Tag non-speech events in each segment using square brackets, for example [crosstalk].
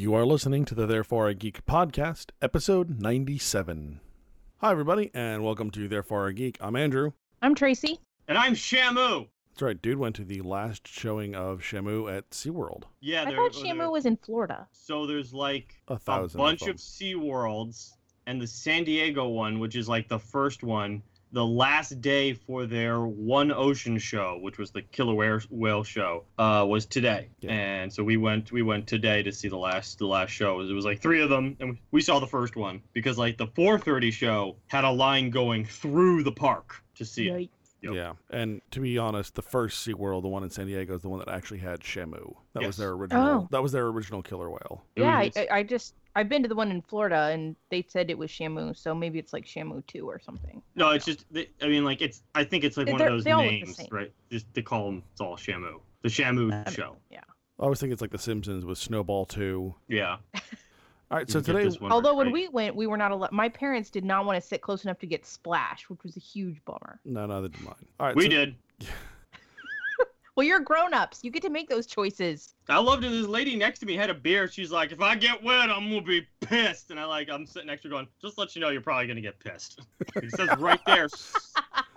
You are listening to the Therefore a Geek podcast, episode 97. Hi, everybody, and welcome to Therefore a Geek. I'm Andrew. I'm Tracy. And I'm Shamu. That's right, dude went to the last showing of Shamu at SeaWorld. Yeah, I there- thought there- Shamu was in Florida. So there's like A a thousand. of bunch them. of Sea Worlds, and the San Diego one, which is like the first one, the last day for their One Ocean show, which was the killer whale, whale show, uh, was today. Yeah. And so we went we went today to see the last the last show. It was like three of them, and we saw the first one because like the 4:30 show had a line going through the park to see it. Yep. Yeah, and to be honest, the first SeaWorld, the one in San Diego, is the one that actually had Shamu. That was their original. Oh. That was their original killer whale. Yeah, was- I I just I've been to the one in Florida and they said it was Shamu, so maybe it's like Shamu two or something. No, it's just. I mean, like it's. I think it's like one They're- of those they all look the names, right? Just to call them. It's all Shamu. The Shamu Um, show. Yeah. I always think it's like The Simpsons with Snowball 2. Yeah. [laughs] All right, You so get today, this one Although when right. we went, we were not allowed. My parents did not want to sit close enough to get splashed, which was a huge bummer. no, no, they did mine. All right, we so, did. [laughs] Well, you're grown-ups. You get to make those choices. I loved it. This lady next to me had a beer. She's like, "If I get wet, I'm gonna be pissed." And I like, I'm sitting next to her going, "Just let you know, you're probably gonna get pissed." [laughs] it says right there, [laughs]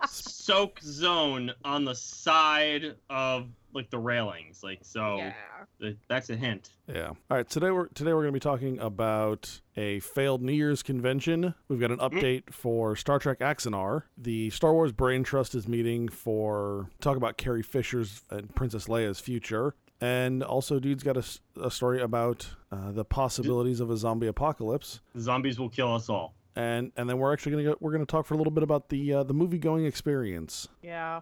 soak zone on the side of like the railings. Like, so Yeah. th- that's a hint. Yeah. All right. Today we're today we're going to be talking about a failed New Year's convention. We've got an update for Star Trek Axanar. The Star Wars Brain Trust is meeting for talk about Carrie Fisher's and Princess Leia's future. And also, dude's got a story about uh, the possibilities of a zombie apocalypse. Zombies will kill us all. And and then we're actually gonna go, we're gonna talk for a little bit about the uh, the movie going experience. Yeah.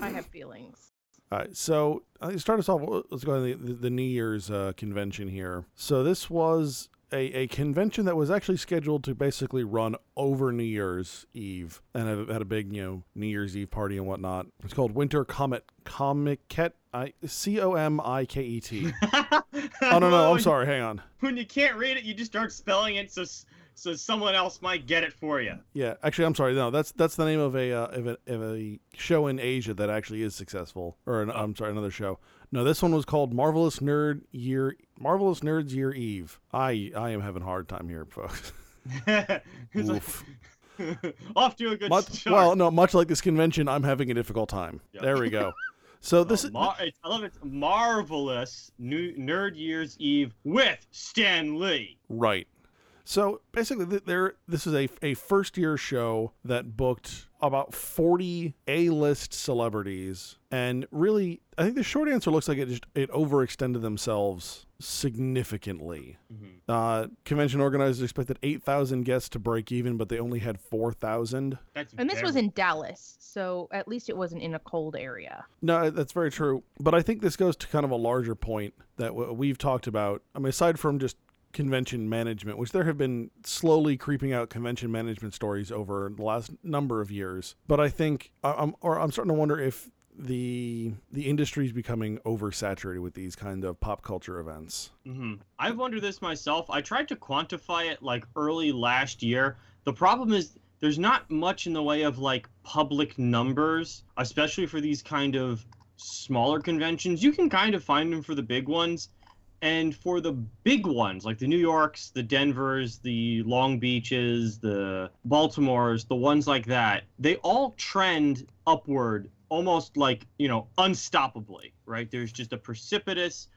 I [laughs] have feelings. All right, so uh, start us off. Let's go to the, the New Year's uh, convention here. So this was a, a convention that was actually scheduled to basically run over New Year's Eve and had, had a big, you know, New Year's Eve party and whatnot. It's called Winter Comet Comiket. I C O M I K E T. [laughs] Oh no no, I'm sorry. Hang on. When you can't read it, you just start spelling it so so someone else might get it for you. Yeah, actually, I'm sorry. No, that's that's the name of a uh, of, a, of a show in Asia that actually is successful. Or an, I'm sorry, another show. No, this one was called Marvelous Nerd Year Marvelous Nerds Year Eve. I I am having a hard time here, folks. [laughs] It's like- [laughs] off to a good Much, start. well, no, much like this convention, I'm having a difficult time. Yeah. There we go. So [laughs] this Oh, is mar- it's- I love it. Marvelous new Nerd Year's Eve with Stan Lee. Right. So basically, th- there this is a, a first year show that booked about 40 A-list celebrities, and really, I think the short answer looks like it just it overextended themselves significantly. Uh, convention organizers expected 8,000 guests to break even, but they only had 4,000. And this was in Dallas, so at least it wasn't in a cold area. No, that's very true. But I think this goes to kind of a larger point that w- we've talked about. I mean, aside from just convention management, which there have been slowly creeping out convention management stories over the last number of years. But I think I'm or I'm starting to wonder if the the industry is becoming oversaturated with these kind of pop culture events. Mhm. I've wondered this myself. I tried to quantify it like early last year. The problem is there's not much in the way of like public numbers, especially for these kind of smaller conventions. You can kind of find them for the big ones. And for the big ones, like the New Yorks, the Denvers, the Long Beaches, the Baltimores, the ones like that, they all trend upward almost like, you know, unstoppably, right? There's just a precipitous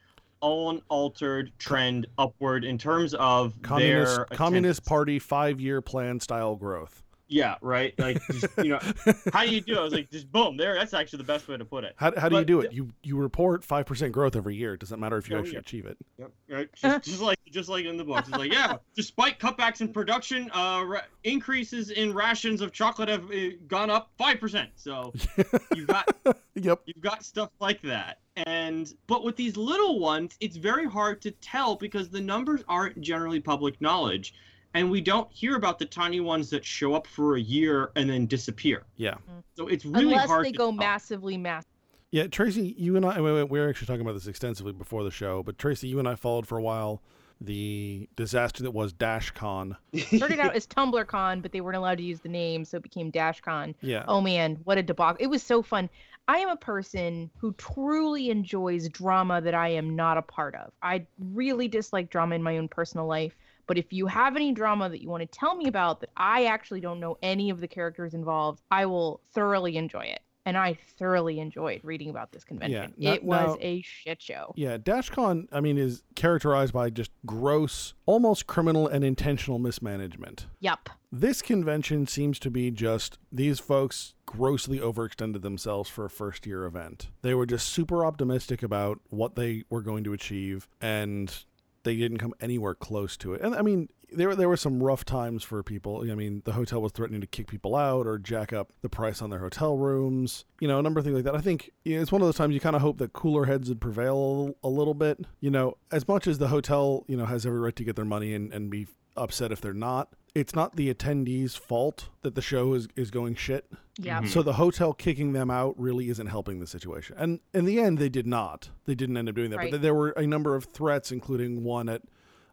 unaltered trend upward in terms of Communist their Communist. Party five year plan style growth. Yeah, right. Like, just, you know, [laughs] how do you do it? I was like, just boom, there. That's actually the best way to put it. How, how do you do it? You you report five percent growth every year. It doesn't matter if you Oh, actually yeah. achieve it. Yep. Right. Just, just [laughs] like just like in the books, it's like yeah. Despite cutbacks in production, uh, ra- increases in rations of chocolate have uh, gone up five percent. So [laughs] you've got Yep. You've got stuff like that. And but with these little ones, it's very hard to tell because the numbers aren't generally public knowledge. And we don't hear about the tiny ones that show up for a year and then disappear. Yeah. So it's really Unless hard they to go tell. massively massive. Yeah, Tracy, you and I, we we were actually talking about this extensively before the show, but Tracy, you and I followed for a while the disaster that was DashCon. Started out [laughs] as TumblrCon, but they weren't allowed to use the name, so it became DashCon. Yeah. Oh man, what a debacle! It was so fun. I am a person who truly enjoys drama that I am not a part of. I really dislike drama in my own personal life. But if you have any drama that you want to tell me about that I actually don't know any of the characters involved, I will thoroughly enjoy it. And I thoroughly enjoyed reading about this convention. now- it was now- a shit show. Yeah, DashCon, I mean, is characterized by just gross, almost criminal and intentional mismanagement. Yup. This convention seems to be just these folks grossly overextended themselves for a first year event. They were just super optimistic about what they were going to achieve and they didn't come anywhere close to it. And I mean, there there were some rough times for people. I mean, the hotel was threatening to kick people out or jack up the price on their hotel rooms. You know, a number of things like that. I think it's one of those times you kind of hope that cooler heads would prevail a little bit. You know, as much as the hotel, you know, has every right to get their money and, and be upset if they're not. It's not the attendees' fault that the show is, is going shit. Yeah. Mhm. So the hotel kicking them out really isn't helping the situation. And in the end, they did not. They didn't end up doing that. Right. But there were a number of threats, including one at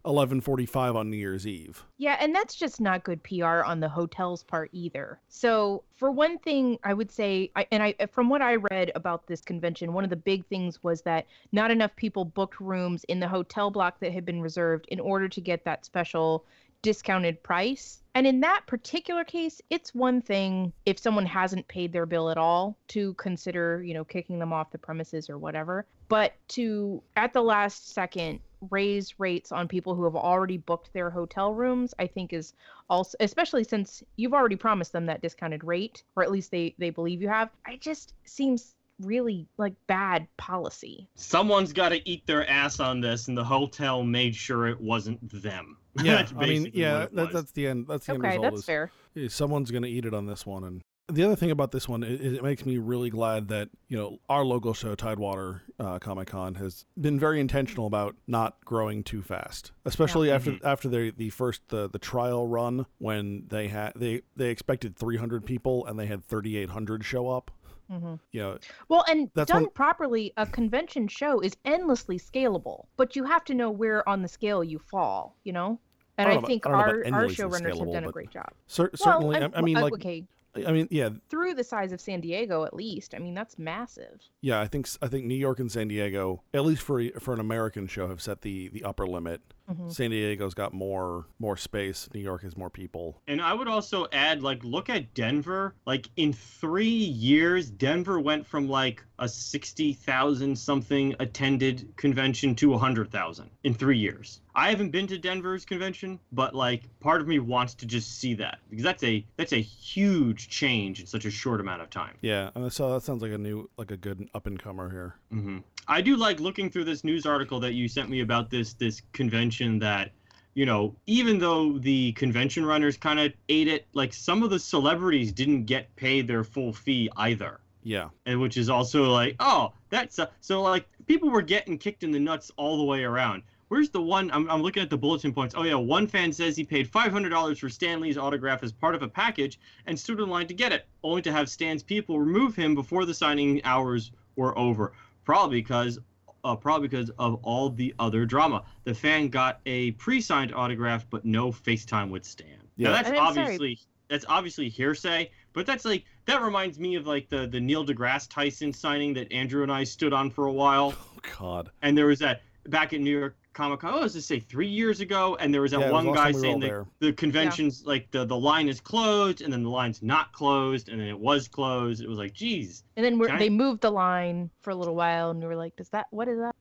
11:45 on New Year's Eve. Yeah, and that's just not good PR on the hotel's part either. So, for one thing, I would say, I, and I, from what I read about this convention, one of the big things was that not enough people booked rooms in the hotel block that had been reserved in order to get that special discounted price. And in that particular case, it's one thing if someone hasn't paid their bill at all to consider, you know, kicking them off the premises or whatever. But to, at the last second, raise rates on people who have already booked their hotel rooms, I think is also, especially since you've already promised them that discounted rate, or at least they, they believe you have, it just seems really like bad policy. Someone's got to eat their ass on this, and the hotel made sure it wasn't them. [laughs] Yeah, That's I mean, yeah, that, that's the end. That's the end Okay, result. that's is- fair. someone's going to eat it on this one. And the other thing about this one is it makes me really glad that you know our local show Tidewater uh, Comic Con has been very intentional about not growing too fast, especially after after the the first the the trial run when they had they they expected 300 people and they had 3,800 show up. hmm You know, Well, and done one- properly, a convention show is endlessly scalable, but you have to know where on the scale you fall, you know? And I I, think our, our showrunners have done a great job. cer- certainly. I, I mean, well, like, okay, I mean, yeah, through the size of San Diego, at least. I mean, that's massive. yeah. I think I think New York and San Diego, at least for for an American show, have set the the upper limit. Mhm. San Diego's got more more space. New York has more people. And I would also add, like, look at Denver. Like, in three years, Denver went from like a 60,000 something attended convention to 100,000 in three years. I haven't been to Denver's convention, but like, part of me wants to just see that because that's a that's a huge change in such a short amount of time. Yeah, and so that sounds like a new, like a good up and comer here. hmm I do like looking through this news article that you sent me about this this convention that you know even though the convention runners kind of ate it like some of the celebrities didn't get paid their full fee either. Yeah, and which is also like oh that's a, so like people were getting kicked in the nuts all the way around. Where's the one I'm, I'm looking at the bulletin points. Oh yeah one fan says he paid $500 for stan lee's autograph as part of a package and stood in line to get it only to have stan's people remove him before the signing hours were over. Probably because uh, probably because of all the other drama the fan got a pre-signed autograph but no facetime with stan Yeah. now that's And I'm sorry. obviously that's obviously hearsay, but that's like that reminds me of like the the Neil deGrasse Tyson signing that Andrew and I stood on for a while, oh God. and there was that back at New York Comic Con. Oh, was this say three years ago? And there was that Yeah, it was one guy time we saying that the convention's like the the line is closed, and then the line's not closed, and then it was closed. It was like, geez, And then we're, Can I- they moved the line for a little while, and we were like, "Does that? What is that?"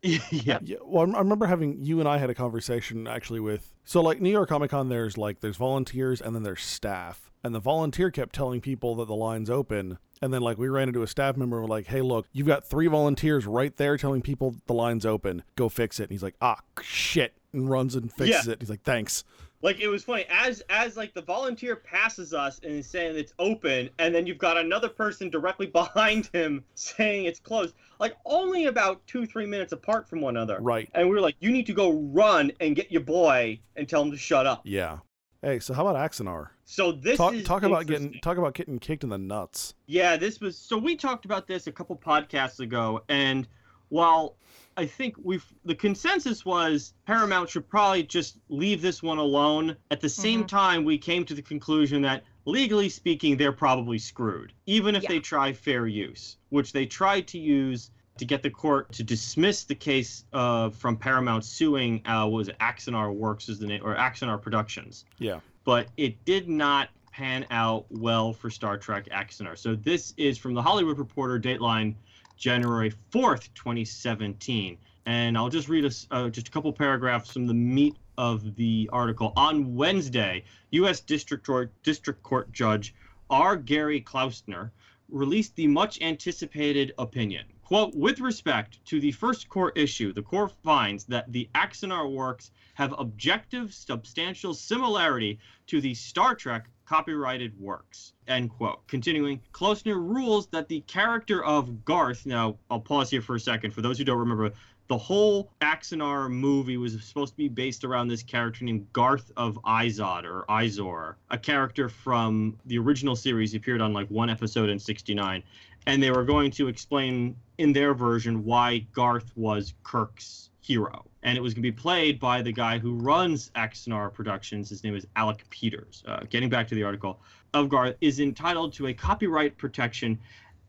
[laughs] yeah, Yeah, well, I I remember having you and I had a conversation actually with so like New York Comic Con. There's like there's volunteers and then there's staff, and the volunteer kept telling people that the line's open, and then like we ran into a staff member and we're like, hey, look, you've got three volunteers right there telling people the line's open. Go fix it. And he's like, ah, shit, and runs and fixes it. He's like, thanks. like it was funny as as like the volunteer passes us and is saying it's open and then you've got another person directly [laughs] behind him saying it's closed like only about two three minutes apart from one another Right. and we were like you need to go run and get your boy and tell him to shut up Yeah. Hey, so how about Axanar? so this Talk is talk about getting talk about getting kicked in the nuts. Yeah, this was so we talked about this a couple podcasts ago, and while I think we've the consensus was Paramount should probably just leave this one alone. At the same Mhm. time, we came to the conclusion that legally speaking, they're probably screwed, even if Yeah. they try fair use, which they tried to use to get the court to dismiss the case uh, from Paramount suing uh, was Axanar Works is the name or Axanar Productions Yeah. but it did not pan out well for Star Trek Axanar. So this is from the Hollywood Reporter, Dateline, January 4th, 2017. And I'll just read us uh, just a couple paragraphs from the meat of the article. On Wednesday, U.S. District District Court Judge R. Gary Klausner released the much anticipated opinion. Quote, with respect to the first core issue, the court finds that the Axanar works have objective, substantial similarity to the Star Trek copyrighted works. End quote. Continuing, Klausner rules that the character of Garth, now I'll pause here for a second for those who don't remember, the whole Axanar movie was supposed to be based around this character named Garth of Izod or Izor, a character from the original series. He appeared on like one episode in 69. And they were going to explain in their version why Garth was Kirk's hero. And it was going to be played by the guy who runs Axanar Productions. His name is Alec Peters. Uh, getting back to the article, of Garth is entitled to a copyright protection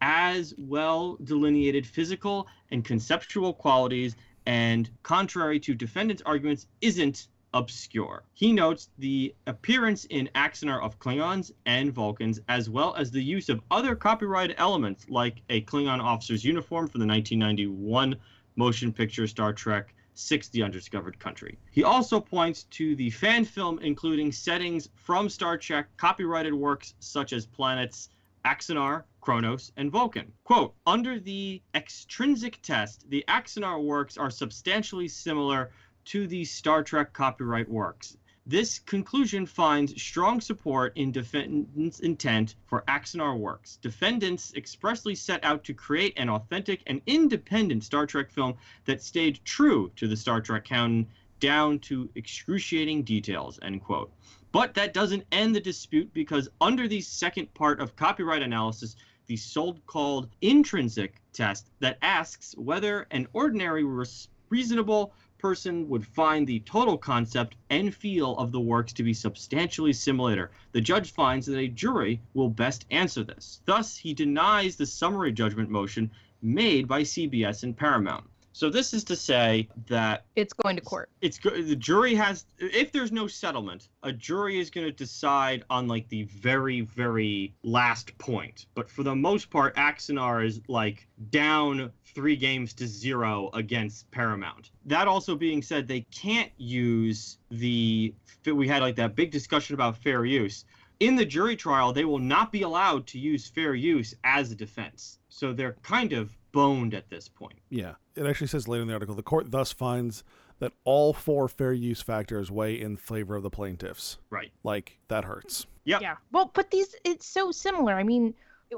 as well delineated physical and conceptual qualities and contrary to defendants arguments isn't obscure he notes the appearance in axanar of klingons and vulcans as well as the use of other copyrighted elements like a klingon officer's uniform from the 1991 motion picture star trek 6 the undiscovered country he also points to the fan film including settings from star trek copyrighted works such as planets Axanar, Kronos, and Vulcan. Quote, under the extrinsic test, the Axanar works are substantially similar to the Star Trek copyright works. This conclusion finds strong support in defendants' intent for Axanar works. Defendants expressly set out to create an authentic and independent Star Trek film that stayed true to the Star Trek canon down to excruciating details, end quote. But that doesn't end the dispute because under the second part of copyright analysis, the so-called intrinsic test that asks whether an ordinary res- reasonable person would find the total concept and feel of the works to be substantially similar. The judge finds that a jury will best answer this. Thus, he denies the summary judgment motion made by CBS and Paramount. So this is to say that It's going to court. it's the jury has if there's no settlement a jury is going to decide on like the very very last point. But for the most part axanar is like down three games to zero against paramount. That also being said they can't use the we had like that big discussion about fair use. In the jury trial they will not be allowed to use fair use as a defense. So they're kind of boned at this point Yeah. It actually says later in the article the court thus finds that all four fair use factors weigh in favor of the plaintiffs. right Like, that hurts. Yeah. Yeah. Well, but these it's so similar. I mean,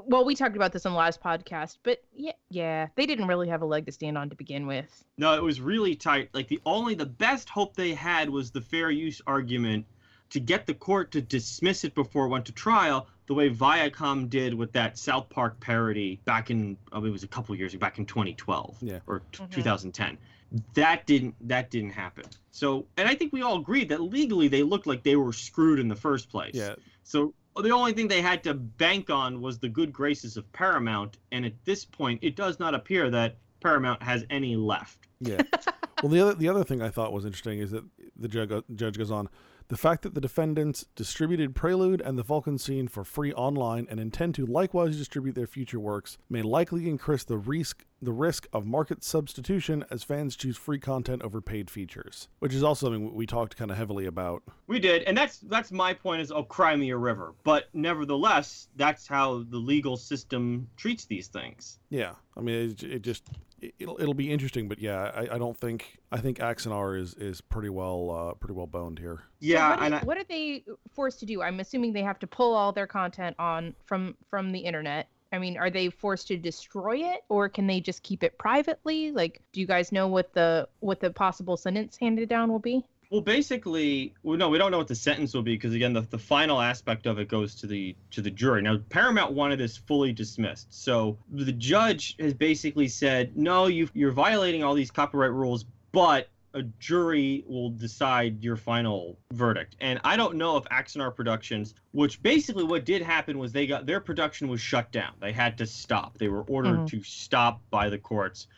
well, we talked about this on the last podcast, but yeah, yeah, they didn't really have a leg to stand on to begin with. No, it was really tight. Like the only the best hope they had was the fair use argument to get the court to dismiss it before it went to trial, the way Viacom did with that South Park parody back in oh, it was a couple years back in 2012 Yeah. or t- Mhm. 2010. That didn't that didn't happen. So, and I think we all agreed that legally they looked like they were screwed in the first place. Yeah. So the only thing they had to bank on was the good graces of Paramount, and at this point, it does not appear that Paramount has any left. Yeah. [laughs] well, the other the other thing I thought was interesting is that the judge judge goes on the fact that the defendants distributed Prelude and the Vulcan scene for free online and intend to likewise distribute their future works may likely increase the risk the risk of market substitution as fans choose free content over paid features, which is also something we talked kind of heavily about. We did, and that's that's my point is oh cry me a river. But nevertheless, that's how the legal system treats these things. Yeah, I mean, it, it just it, it'll it'll be interesting, but yeah, I, I don't think I think Axanar is is pretty well uh, pretty well boned here. Yeah, so what, and is- I, what are they forced to do? I'm assuming they have to pull all their content on from from the internet. I mean, are they forced to destroy it, or can they just keep it privately? Like, do you guys know what the what the possible sentence handed down will be? Well, basically, well, no, we don't know what the sentence will be because again, the, the final aspect of it goes to the to the jury. Now, Paramount wanted this fully dismissed, so the judge has basically said, no, you you're violating all these copyright rules, but a jury will decide your final verdict. And I don't know if Axanar Productions, which basically what did happen was they got their production was shut down. They had to stop. They were ordered Mhm. to stop by the courts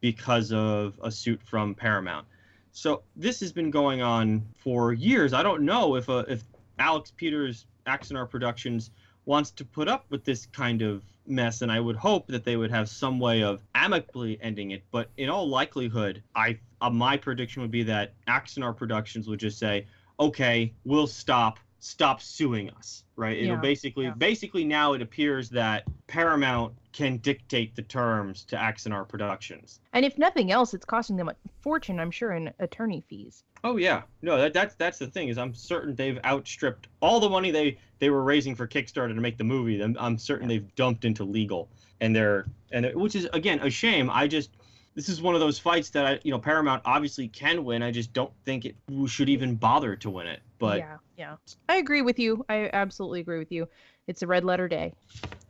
because of a suit from Paramount. So this has been going on for years. I don't know if uh, if Alex Peters, Axanar Productions, wants to put up with this kind of mess, and I would hope that they would have some way of amicably ending it. But in all likelihood, I uh, my prediction would be that Axanar Productions would just say, "Okay, we'll stop. Stop suing us." Right? It'll Yeah, basically yeah. basically now it appears that Paramount can dictate the terms to Axanar Productions. And if nothing else, it's costing them a fortune, I'm sure, in attorney fees. Oh yeah, no, that, that's that's the thing is I'm certain they've outstripped all the money they they were raising for Kickstarter to make the movie. I'm, I'm certain they've dumped into legal, and they're and which is again a shame. I just this is one of those fights that I you know Paramount obviously can win. I just don't think it should even bother to win it. But yeah, yeah. I agree with you. I absolutely agree with you. It's a red letter day.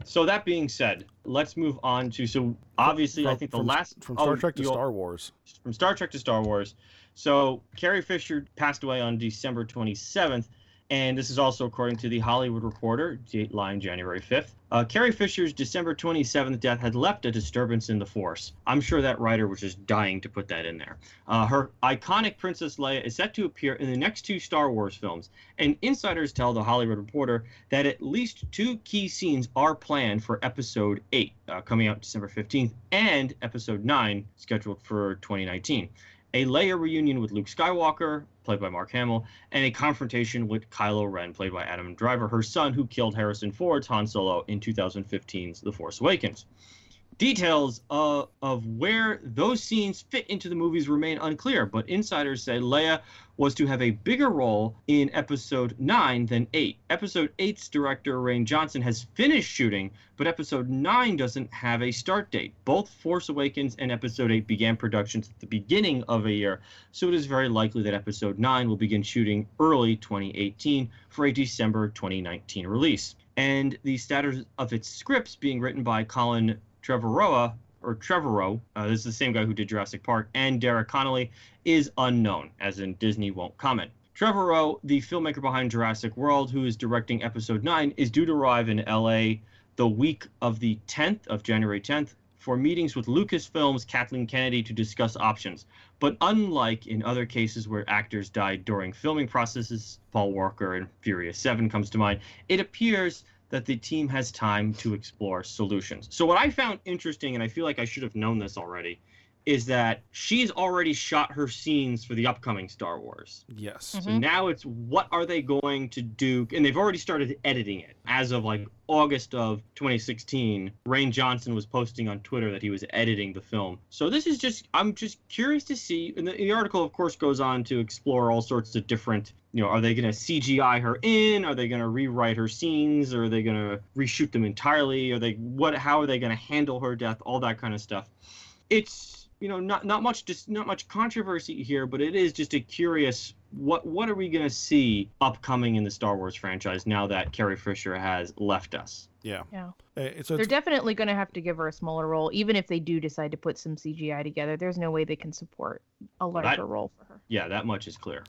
so that being said, let's move on to so obviously I think the from, last from oh, Star Trek to Star Wars. from Star Trek to Star Wars. So Carrie Fisher passed away on December 27th, and this is also according to the Hollywood Reporter, Dateline January 5th. Uh, Carrie Fisher's December 27th death had left a disturbance in the Force. I'm sure that writer was just dying to put that in there. Uh, her iconic Princess Leia is set to appear in the next two Star Wars films, and insiders tell the Hollywood Reporter that at least two key scenes are planned for Episode 8, uh, coming out December 15th, and Episode 9, scheduled for 2019 a Leia reunion with Luke Skywalker, played by Mark Hamill, and a confrontation with Kylo Ren, played by Adam Driver, her son who killed Harrison Ford's Han Solo in 2015's The Force Awakens. Details uh, of where those scenes fit into the movies remain unclear, but insiders say Leia was to have a bigger role in Episode 9 than 8. Episode 8's director, Rian Johnson, has finished shooting, but Episode 9 doesn't have a start date. Both Force Awakens and Episode 8 began productions at the beginning of a year, so it is very likely that Episode 9 will begin shooting early 2018 for a December 2019 release. And the status of its scripts being written by Colin Trevorrow, or Trevorrow, uh, this is the same guy who did Jurassic Park, and Derek Connolly, is unknown, as in Disney won't comment. Trevorrow, the filmmaker behind Jurassic World, who is directing Episode 9, is due to arrive in LA the week of the 10th of January 10th for meetings with Lucasfilm's Kathleen Kennedy to discuss options. But unlike in other cases where actors died during filming processes, Paul Walker and Furious 7 comes to mind, it appears that the team has time to explore solutions. So what I found interesting, and I feel like I should have known this already, is that she's already shot her scenes for the upcoming Star Wars. Yes. So Mhm. now it's what are they going to do? And they've already started editing it. As of like August of 2016, Rian Johnson was posting on Twitter that he was editing the film. So this is just, I'm just curious to see. And the, the article, of course, goes on to explore all sorts of different, you know, are they going to CGI her in? Are they going to rewrite her scenes? Or Are they going to reshoot them entirely? Are they, what, how are they going to handle her death? All that kind of stuff. It's, you know, not not much just not much controversy here, but it is just a curious what what are we going to see upcoming in the Star Wars franchise now that Carrie Fisher has left us? Yeah. Yeah. Uh, so They're definitely going to have to give her a smaller role, even if they do decide to put some CGI together. There's no way they can support a that- larger role for her. Yeah, that much is clear.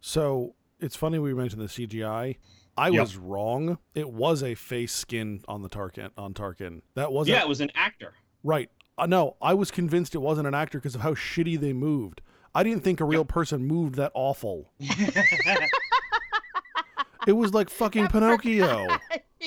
so it's funny we mentioned the CGI. I Yep. was wrong. It was a face skin on the Tarkin on Tarkin. That wasn't Yeah, it was an actor. right. No, I was convinced it wasn't an actor because of how shitty they moved. I didn't think a real person moved that awful. [laughs] It was like fucking Pinocchio.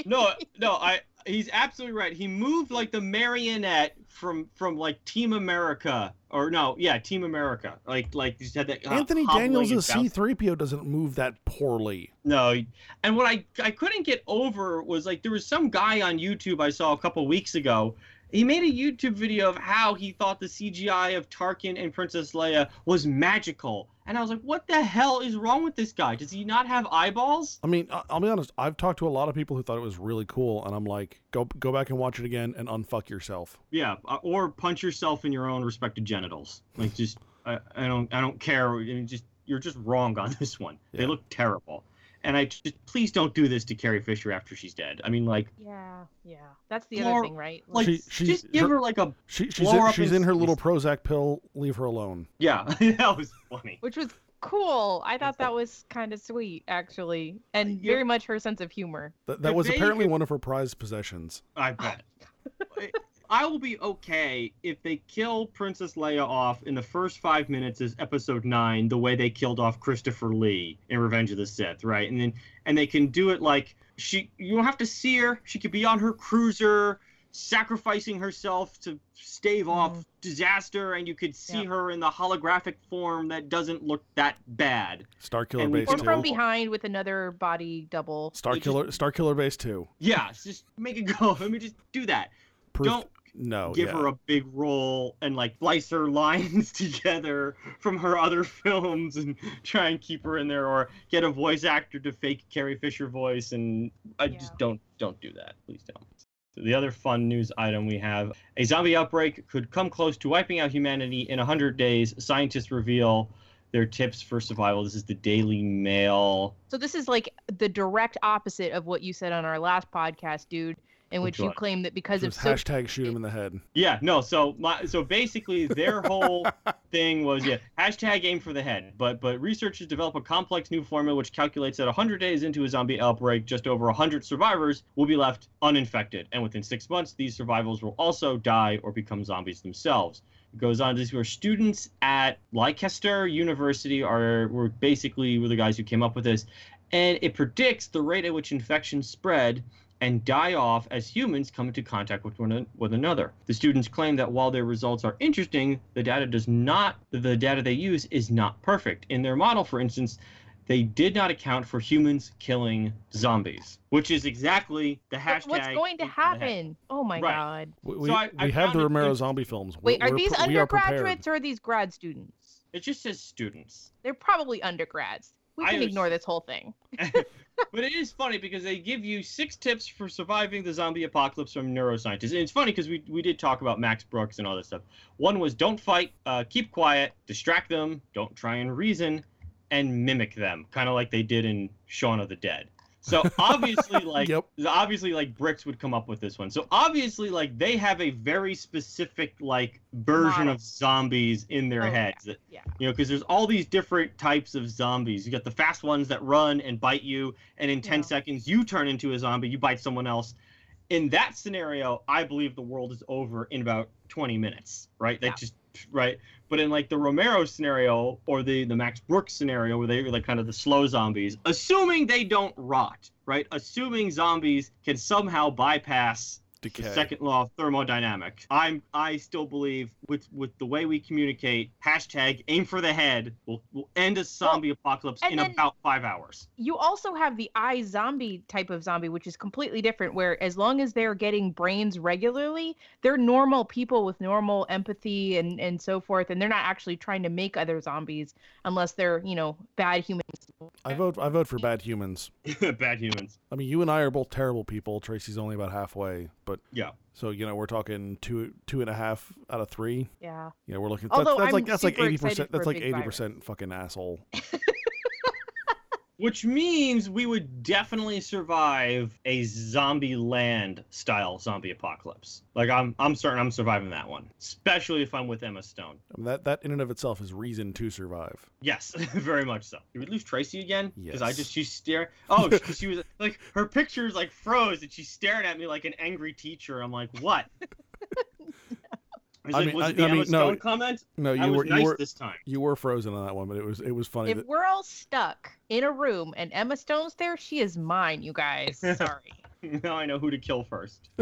no, no, I he's absolutely right. He moved like the marionette from from like Team America or no, yeah, Team America. Like like he had that uh, Anthony hobbling Daniels and as bouncing. C3PO doesn't move that poorly. No, and what I I couldn't get over was like there was some guy on YouTube I saw a couple weeks ago. He made a YouTube video of how he thought the CGI of Tarkin and Princess Leia was magical, and I was like, "What the hell is wrong with this guy? Does he not have eyeballs?" I mean, I'll be honest. I've talked to a lot of people who thought it was really cool, and I'm like, go go back and watch it again and unfuck yourself. Yeah, uh, or punch yourself in your own respective genitals. Like just I, I don't I don't care. I mean, just you're just wrong on [laughs] this one. They look terrible. And I just please don't do this to Carrie Fisher after she's dead. I mean, like, Yeah, yeah. That's the Or, other thing, right? like She- she's- just give her- her like a She, she's Blow in, she's in in her little Prozac pill. Leave her alone. yeah. [laughs] that was funny. which was cool. I thought that was kind of sweet, actually, and Uh, you- very much her sense of humor. That, that If was apparently could- one of her prized possessions. I bet. [laughs] I will be okay if they kill Princess Leia off in the first five minutes of episode nine, the way they killed off Christopher Lee in Revenge of the Sith, right? And then and they can do it like she you don't have to see her. She could be on her cruiser, sacrificing herself to stave off Mhm. disaster, and you could see Yep. her in the holographic form that doesn't look that bad. Star Killer And we Base Or from behind with another body double. Star It just- Killer Star Killer Base two. Yeah, just make it go. [laughs] Let me just do that. Proof, Don't no. give yeah. her a big role and like splice her [laughs] lines together from her other [laughs] films and try and keep her in there or get a voice actor to fake Carrie Fisher voice and I Yeah. just don't don't do that. Please don't. So the other fun news item we have a zombie outbreak could come close to wiping out humanity in 100 days. Scientists reveal their tips for survival. This is the Daily Mail. So this is like the direct opposite of what you said on our last podcast, dude, in Which which you claim that because It of was so hashtag shoot him in the head. Yeah, no. So my so basically their whole [laughs] thing was yeah hashtag aim for the head. But but researchers develop a complex new formula which calculates that 100 days into a zombie outbreak, just over 100 survivors will be left uninfected, and within six months these survivors will also die or become zombies themselves. It goes on to where students at Leicester University are were basically were the guys who came up with this, and it predicts the rate at which infections spread and die off as humans come into contact with one, with another. The students claim that while their results are interesting, the data does not the data they use is not perfect. In their model, for instance, they did not account for humans killing zombies, which is exactly the hashtag. what's going to aim for happen? Oh my Right. god. We, we, I- I we have the Romero int- zombie films. Wait, We're- are these pre- we are undergraduates or are these grad students? It just says students. They're probably undergrads. We I can was- ignore this whole thing. [laughs] but it is funny because they give you six tips for surviving the zombie apocalypse from neuroscientists. And it's funny because we, we did talk about Max Brooks and all this stuff. One was don't fight, uh, keep quiet, distract them, don't try and reason, and mimic them, kind of like they did in Shaun of the Dead. So obviously, [laughs] like Yep. obviously, like Brooks would come up with this one. So obviously, like they have a very specific like version Model. of zombies in their Oh, yeah. heads. That, Yeah. you know, because there's all these different types of zombies. You got the fast ones that run and bite you, and in 10 Yeah. seconds you turn into a zombie, you bite someone else. In that scenario, I believe the world is over in about 20 minutes, right? They Yeah. just right. But in like the Romero scenario or the the Max Brooks scenario where they're like kind of the slow zombies, assuming they don't rot, right? Assuming zombies can somehow bypass Decay. the second law of thermodynamics. I'm I still believe with with the way we communicate, hashtag aim for the head will will end a zombie apocalypse in about five hours. You also have the iZombie type of zombie, which is completely different, where as long as they're getting brains regularly, they're normal people with normal empathy and, and so forth, and they're not actually trying to make other zombies unless they're, you know, bad humans. I vote. I vote for bad humans. [laughs] Bad humans. I mean, you and I are both terrible people. Tracy's only about halfway, but Yeah. so you know we're talking two two and a half out of three. Yeah. You know, we're looking. Although That's, that's I'm like that's like eighty percent. That's like eighty percent fucking asshole. [laughs] Which means we would definitely survive a Zombieland style zombie apocalypse. Like I'm I'm certain I'm surviving that one. Especially if I'm with Emma Stone. I mean, that that in and of itself is reason to survive. Yes, [laughs] very much so. Did we lose Tracy again? Because I just she's staring. Oh, [laughs] because she was like her pictures like froze and she's staring at me like an angry teacher. I'm like, what? [laughs] I was I like, mean- was I- it the I Emma mean, no, comment? No, I you was were nice you were this time. you were frozen on that one, but it was it was funny. If that- we're all stuck in a room and Emma Stone's there, she is mine, you guys. [laughs] Sorry. now I know who to kill first. [laughs]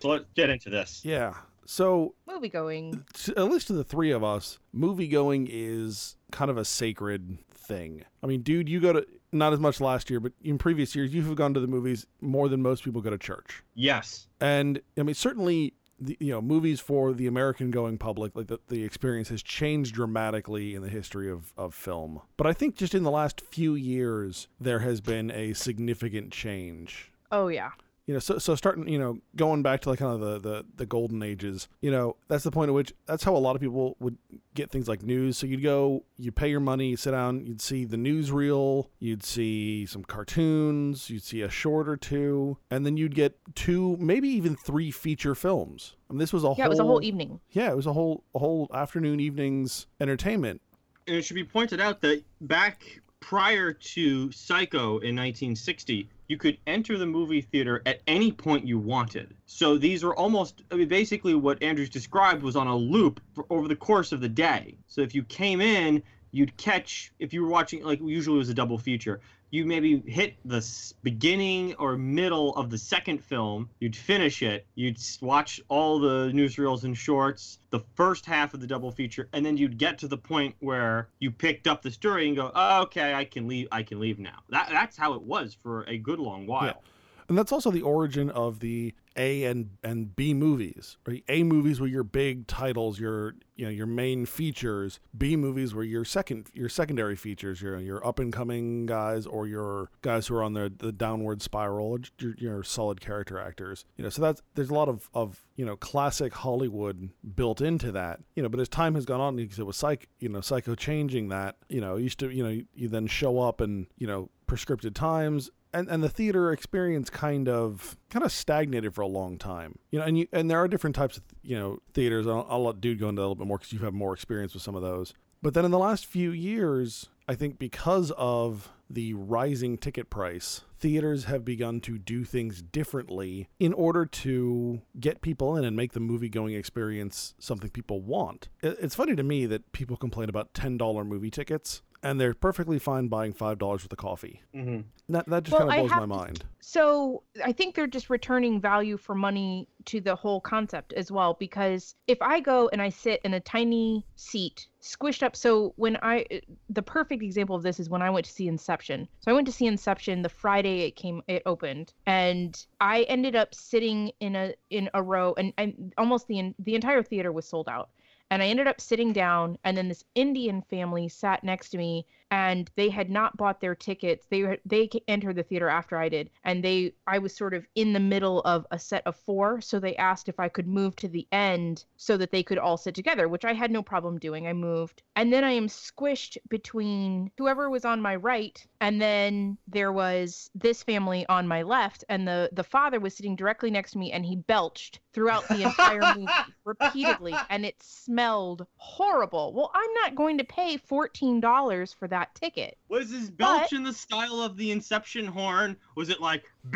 so let's get into this. yeah. So Movie going. At least to the three of us, movie going is kind of a sacred thing. I mean, dude, you go to not as much last year, but in previous years, you have gone to the movies more than most people go to church. Yes. And I mean, certainly, the, you know, movies for the American going public, like the, the experience has changed dramatically in the history of, of film. But I think just in the last few years, there has been a significant change. Oh yeah. You know, so so starting, you know, going back to like kind of the the the golden ages, you know, that's the point at which that's how a lot of people would get things like news. So you'd go, you pay your money, you sit down, you'd see the newsreel, you'd see some cartoons, you'd see a short or two, and then you'd get two, maybe even three feature films. I mean, this was a Yeah, whole it was a whole evening. yeah, it was a whole a whole afternoon, evenings entertainment. and it should be pointed out that back prior to Psycho in 1960, you could enter the movie theater at any point you wanted. So these were almost, I mean, basically what Andrews described was on a loop over the course of the day. So if you came in, you'd catch, if you were watching, like usually it was a double feature, you maybe hit the beginning or middle of the second film, you'd finish it, you'd watch all the newsreels and shorts, the first half of the double feature, and then you'd get to the point where you picked up the story and go, oh, okay, I can leave. I can leave now. That that's how it was for a good long while. And that's also the origin of the A and and B movies. Right? A movies were your big titles, your you know your main features. B movies were your second your secondary features, your your up and coming guys or your guys who are on the the downward spiral, your, your solid character actors. You know, so that's there's a lot of of you know classic Hollywood built into that. You know, but as time has gone on, because it was psych you know psycho changing that. You know, used to you know you then show up and you know prescripted times and and the theater experience kind of kind of stagnated for a long time. You know and you and there are different types of you know theaters. I'll, I'll let dude go into that a little bit more because you have more experience with some of those. But then in the last few years i think because of the rising ticket price theaters have begun to do things differently in order to get people in and make the movie going experience something people want. It's funny to me that people complain about $10 movie tickets and they're perfectly fine buying $5 worth of coffee Mm-hmm. that, that just Well, kind of blows my to- mind. So I think they're just returning value for money to the whole concept as well. Because if I go and I sit in a tiny seat, squished up, so when I, the perfect example of this is when I went to see Inception. So I went to see Inception the Friday it came, it opened, and I ended up sitting in a in a row, and, and almost the the entire theater was sold out. And I ended up sitting down, and then this Indian family sat next to me, and they had not bought their tickets. They they entered the theater after I did, and they I was sort of in the middle of a set of four, so they asked if I could move to the end so that they could all sit together, which I had no problem doing. I moved, and then I am squished between whoever was on my right, and then there was this family on my left, and the the father was sitting directly next to me, and he belched throughout the entire [laughs] movie repeatedly, and it smelled horrible. Well, I'm not going to pay fourteen dollars for that ticket. Was his belch But- in the style of the Inception horn? Was it like, [laughs] [laughs]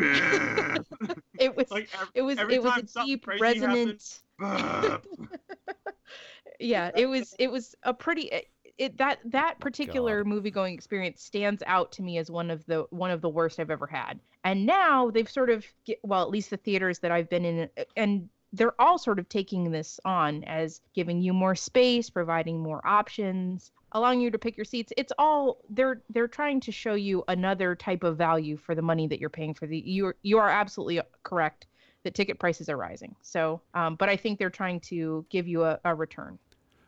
It was like ev- it was it was a deep resonant burp? [laughs] yeah it was it was a pretty it, it that that particular movie going experience stands out to me as one of the one of the worst i've ever had and now they've sort of get, well at least the theaters that i've been in and they're all sort of taking this on as giving you more space providing more options allowing you to pick your seats it's all they're they're trying to show you another type of value for the money that you're paying for the you you are absolutely correct that ticket prices are rising so um, but i think they're trying to give you a, a return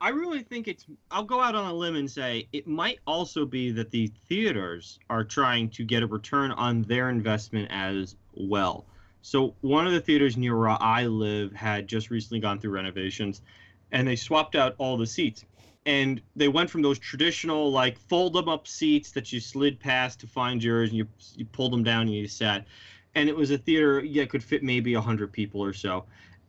I really think it's. I'll go out on a limb and say it might also be that the theaters are trying to get a return on their investment as well. So one of the theaters near where I live had just recently gone through renovations, and they swapped out all the seats. And they went from those traditional like fold them up seats that you slid past to find yours, and you you pulled them down and you sat. And it was a theater yeah could fit maybe hundred people or so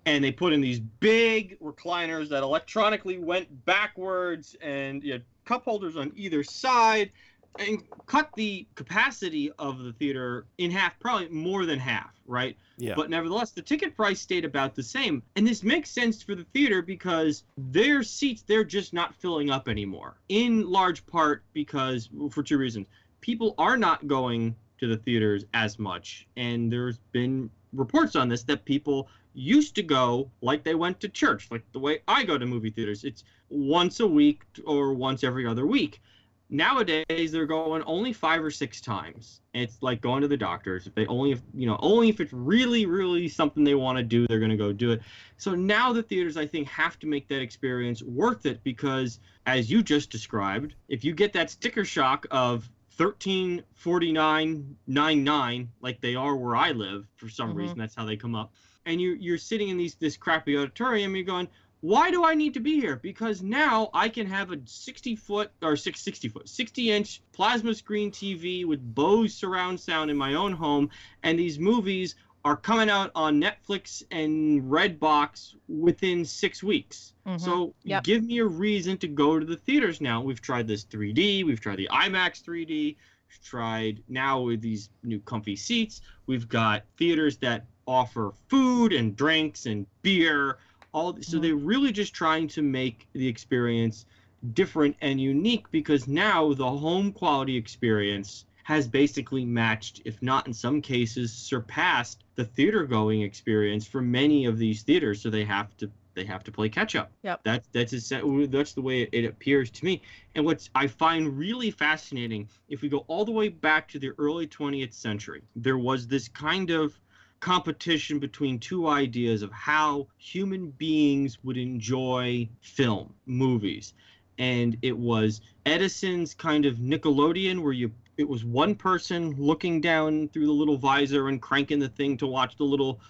and they put in these big recliners that electronically went backwards and you had cup holders on either side and cut the capacity of the theater in half probably more than half right Yeah. but nevertheless the ticket price stayed about the same and this makes sense for the theater because their seats they're just not filling up anymore in large part because for two reasons people are not going to the theaters as much and there's been reports on this that people used to go like they went to church, like the way I go to movie theaters. It's once a week or once every other week. Nowadays, they're going only five or six times. It's like going to the doctors. If they only, if, you know, only if it's really, really something they want to do, they're going to go do it. So now the theaters, I think, have to make that experience worth it because, as you just described, if you get that sticker shock of 1349.99 like they are where I live for some Mhm. reason that's how they come up and you you're sitting in these this crappy auditorium you're going why do I need to be here because now I can have a 60 foot or 6 60 foot 60 inch plasma screen TV with Bose surround sound in my own home and these movies are coming out on Netflix and Redbox within 6 weeks Mhm. so Yep. give me a reason to go to the theaters now. We've tried this 3D, we've tried the IMAX 3D, we've tried now with these new comfy seats. We've got theaters that offer food and drinks and beer. All so Mhm. they're really just trying to make the experience different and unique because now the home quality experience has basically matched, if not in some cases surpassed, the theater going experience for many of these theaters. So they have to they have to play catch up. Yep. That's that's a, that's the way it appears to me. And what I find really fascinating, if we go all the way back to the early 20th century, there was this kind of competition between two ideas of how human beings would enjoy film, movies. And it was Edison's kind of Nickelodeon where you it was one person looking down through the little visor and cranking the thing to watch the little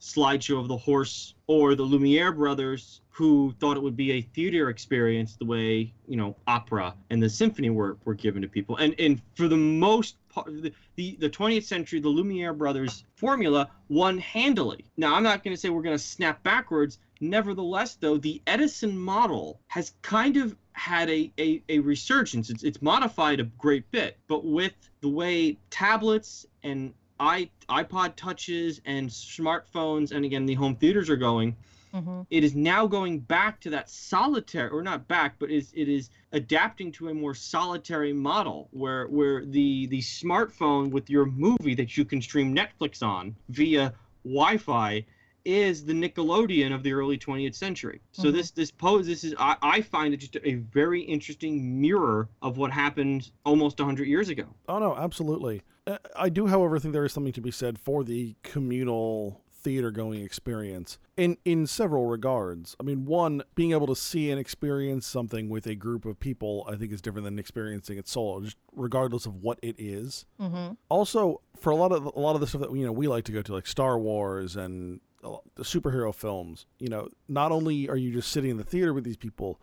slideshow of the horse or the Lumiere brothers who thought it would be a theater experience the way you know opera and the symphony were, were given to people and and for the most the, the, the 20th century the Lumiere brothers formula won handily. Now I'm not going to say we're going to snap backwards. Nevertheless though the Edison model has kind of had a, a, a resurgence. It's, it's modified a great bit but with the way tablets and iPod touches and smartphones and again the home theaters are going Mhm. it is now going back to that solitary or not back but is it is adapting to a more solitary model where where the the smartphone with your movie that you can stream Netflix on via Wi-Fi is the Nickelodeon of the early 20th century. So Mhm. this this pose this is I, I find it just a very interesting mirror of what happened almost 100 years ago. Oh no, absolutely. Uh, I do, however, think there is something to be said for the communal theater going experience in in several regards. I mean, one being able to see and experience something with a group of people, I think is different than experiencing it solo, just regardless of what it is. Mhm. Also, for a lot of a lot of the stuff that you know we like to go to, like Star Wars and the superhero films, you know, not only are you just sitting in the theater with these people,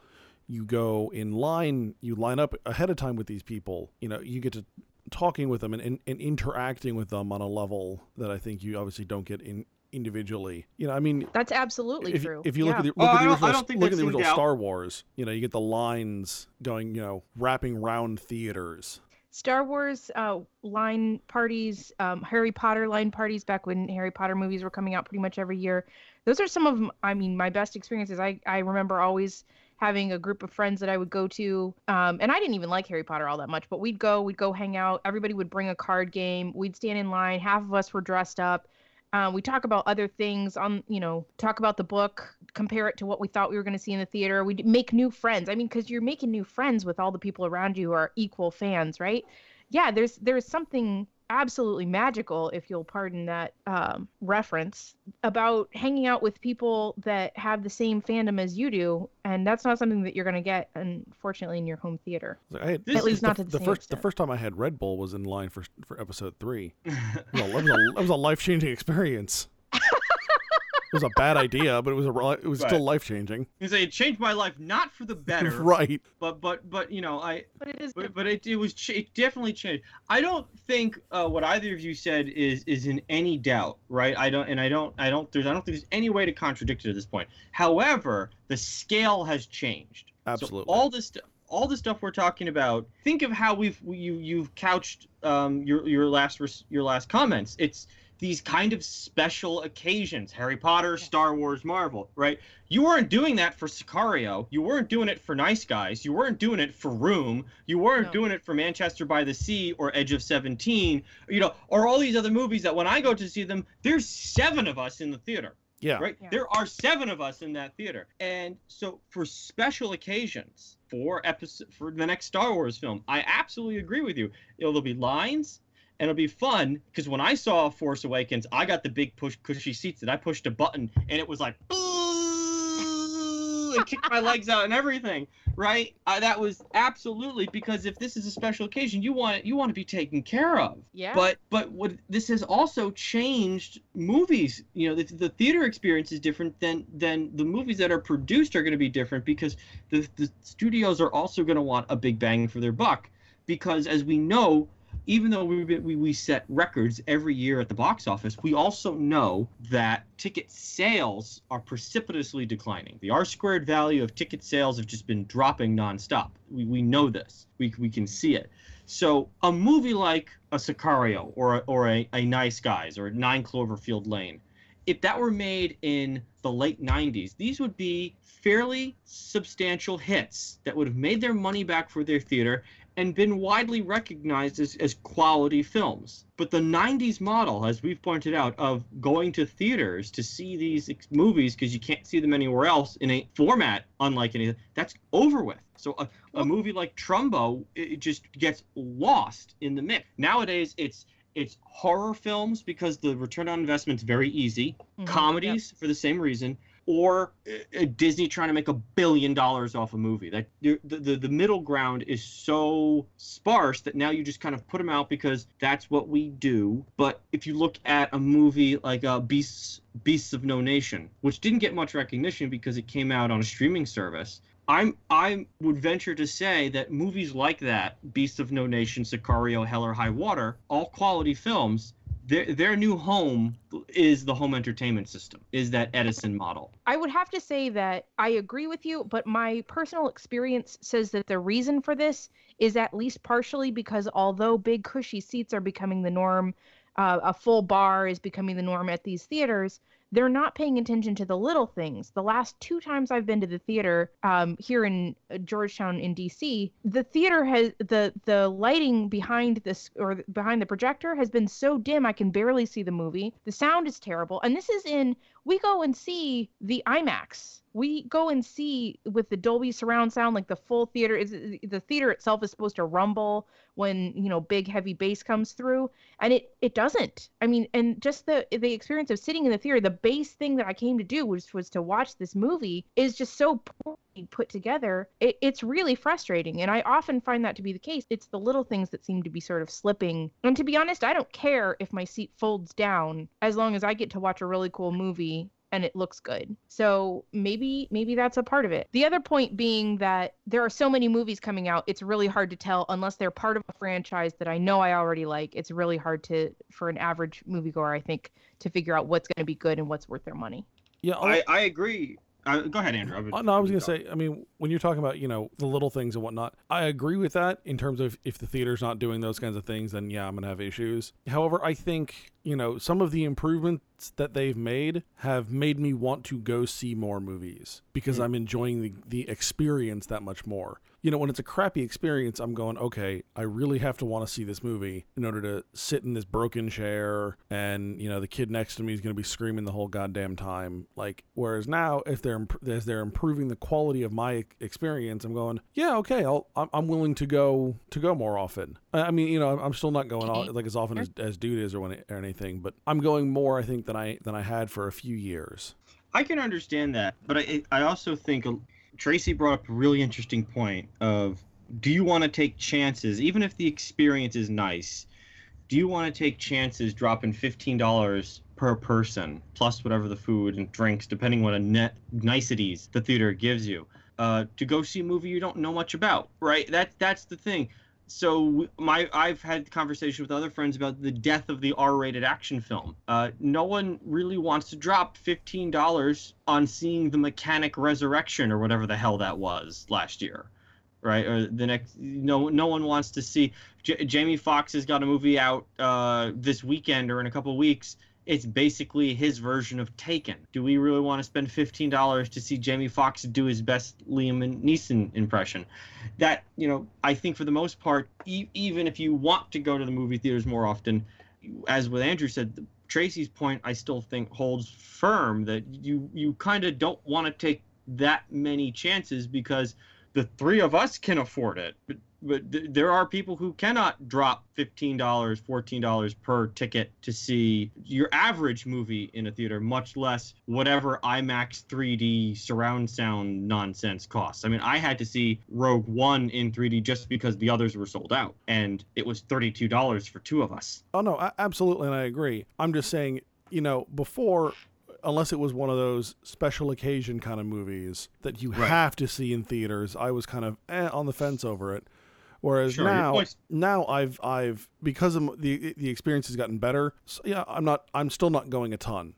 you go in line, you line up ahead of time with these people. You know, you get to talking with them and, and, and interacting with them on a level that I think you obviously don't get in individually. You know, I mean, That's absolutely if, true. if you yeah. look at the, Oh, look I at the don't- original, think look at the original. Star Wars, you know, you get the lines going, you know, wrapping round theaters. Star Wars uh, line parties, um, Harry Potter line parties back when Harry Potter movies were coming out pretty much every year. Those are some of, I mean, my best experiences. I, I remember always having a group of friends that I would go to. Um, and I didn't even like Harry Potter all that much, but we'd go, we'd go hang out. Everybody would bring a card game. We'd stand in line. Half of us were dressed up. Uh, we talk about other things on, you know, talk about the book, compare it to what we thought we were going to see in the theater. We'd make new friends. I mean, because you're making new friends with all the people around you who are equal fans, right? Yeah, there's there's something absolutely magical, if you'll pardon that um, reference, about hanging out with people that have the same fandom as you do, and that's not something that you're going to get, unfortunately, in your home theater. I had- At least the, not to the the same first the first time I had Red Bull was in line for for episode three. You [laughs] know, it was a, was a life changing experience. It was a bad idea, but it was a ri- it was still life changing. You say it changed my life not for the [laughs] better, right. but but but you know I But it is but, but it, it was it definitely changed. I don't think uh, what either of you said is is in any doubt, right? I don't and I don't I don't there's I don't think there's any way to contradict it at this point. However, the scale has changed. So Absolutely. all this stuff all the stuff we're talking about. Think of how we've you you've couched um, your your last res- your last comments. It's these kind of special occasions harry potter star wars marvel right you weren't doing that for sicario you weren't doing it for nice guys you weren't doing it for room you weren't No. doing it for manchester by the sea or edge of 17 you know or all these other movies that when i go to see them there's seven of us in the theater yeah. right? Yeah. There are seven of us in that theater, and so for special occasions, for episode for the next Star Wars film, I absolutely agree with you. It'll be lines, and it'll be fun because when I saw Force Awakens, I got the big push cushy seats, and I pushed a button, and it was like. And kicked my legs out and everything, right? Uh, that was absolutely because if this is a special occasion, you want you want to be taken care of. Yeah. But but what this has also changed movies. You know, the, the theater experience is different than than the movies that are produced are going to be different because the the studios are also going to want a big bang for their buck because as we know even though we, we, we set records every year at the box office, we also know that ticket sales are precipitously declining. The R squared value of ticket sales have just been dropping nonstop. We, we know this. We, we can see it. So a movie like a Sicario or, a, or a, a Nice Guys or Nine Cloverfield Lane, if that were made in the late 90s, these would be fairly substantial hits that would have made their money back for their theater and been widely recognized as, as quality films. But the 90s model, as we've pointed out, of going to theaters to see these movies because you can't see them anywhere else in a format unlike anything, that's over with. So a, a movie like Trumbo, it just gets lost in the mix. Nowadays, it's it's horror films because the return on investment is very easy. Mm-hmm, Comedies yep. for the same reason or uh, Disney trying to make a billion dollars off a movie. That the, the the middle ground is so sparse that now you just kind of put them out because that's what we do. But if you look at a movie like uh, Beasts Beasts of No Nation, which didn't get much recognition because it came out on a streaming service, I'm I would venture to say that movies like that, Beasts of No Nation, Sicario, Hell or High Water, all quality films, their their new home is the home entertainment system is that edison model. I would have to say that i agree with you but my personal experience says that the reason for this is at least partially because although big cushy seats are becoming the norm uh, a full bar is becoming the norm at these theaters they're not paying attention to the little things. The last two times I've been to the theater um, here in uh, Georgetown in DC, the theater has the the lighting behind this or behind the projector has been so dim I can barely see the movie. The sound is terrible, and this is in we go and see the IMAX. We go and see with the Dolby surround sound, like the full theater. Is the theater itself is supposed to rumble when you know big heavy bass comes through, and it it doesn't. I mean, and just the the experience of sitting in the theater, the base thing that I came to do was was to watch this movie is just so poorly put together. It, it's really frustrating, and I often find that to be the case. It's the little things that seem to be sort of slipping. And to be honest, I don't care if my seat folds down as long as I get to watch a really cool movie and it looks good. So maybe maybe that's a part of it. The other point being that there are so many movies coming out, it's really hard to tell unless they're part of a franchise that I know I already like. It's really hard to for an average moviegoer, I think, to figure out what's going to be good and what's worth their money. Yeah, I, oh. I agree. Uh, go ahead, Andrew. I uh, no, I was going to say. I mean, when you're talking about you know the little things and whatnot, I agree with that in terms of if the theater's not doing those kinds of things, then yeah, I'm going to have issues. However, I think you know some of the improvements that they've made have made me want to go see more movies because mm-hmm. I'm enjoying the the experience that much more you know, when it's a crappy experience, I'm going, okay, I really have to want to see this movie in order to sit in this broken chair and, you know, the kid next to me is going to be screaming the whole goddamn time. Like, whereas now, if they're, imp- as they're improving the quality of my experience, I'm going, yeah, okay, I'll, I'm willing to go, to go more often. I mean, you know, I'm still not going all, like as often as, as dude is or, when, or anything, but I'm going more, I think, than I, than I had for a few years. I can understand that, but I, I also think Tracy brought up a really interesting point of do you want to take chances even if the experience is nice do you want to take chances dropping $15 per person plus whatever the food and drinks depending on what a net niceties the theater gives you? Uh, to go see a movie you don't know much about right? That that's the thing so my I've had conversation with other friends about the death of the R-rated action film. Uh, no one really wants to drop fifteen dollars on seeing the Mechanic Resurrection or whatever the hell that was last year, right? Or the next, no, no one wants to see. J- Jamie Foxx has got a movie out uh, this weekend or in a couple weeks it's basically his version of Taken. Do we really want to spend fifteen dollars to see Jamie Foxx do his best Liam Neeson impression? That you know, I think for the most part, e- even if you want to go to the movie theaters more often, as with Andrew said, Tracy's point I still think holds firm that you you kind of don't want to take that many chances because the three of us can afford it, but but th- there are people who cannot drop $15 $14 per ticket to see your average movie in a theater much less whatever imax 3d surround sound nonsense costs. I mean i had to see rogue one in 3d just because the others were sold out and it was $32 for two of us. Oh no, a- absolutely, and I agree. I'm just saying, you know, before, unless it was one of those special occasion kind of movies that you Right. have to see in theaters, I was kind of eh, on the fence over it. Whereas Sure, now, now I've I've because of the the experience has gotten better. So, yeah, I'm not I'm still not going a ton,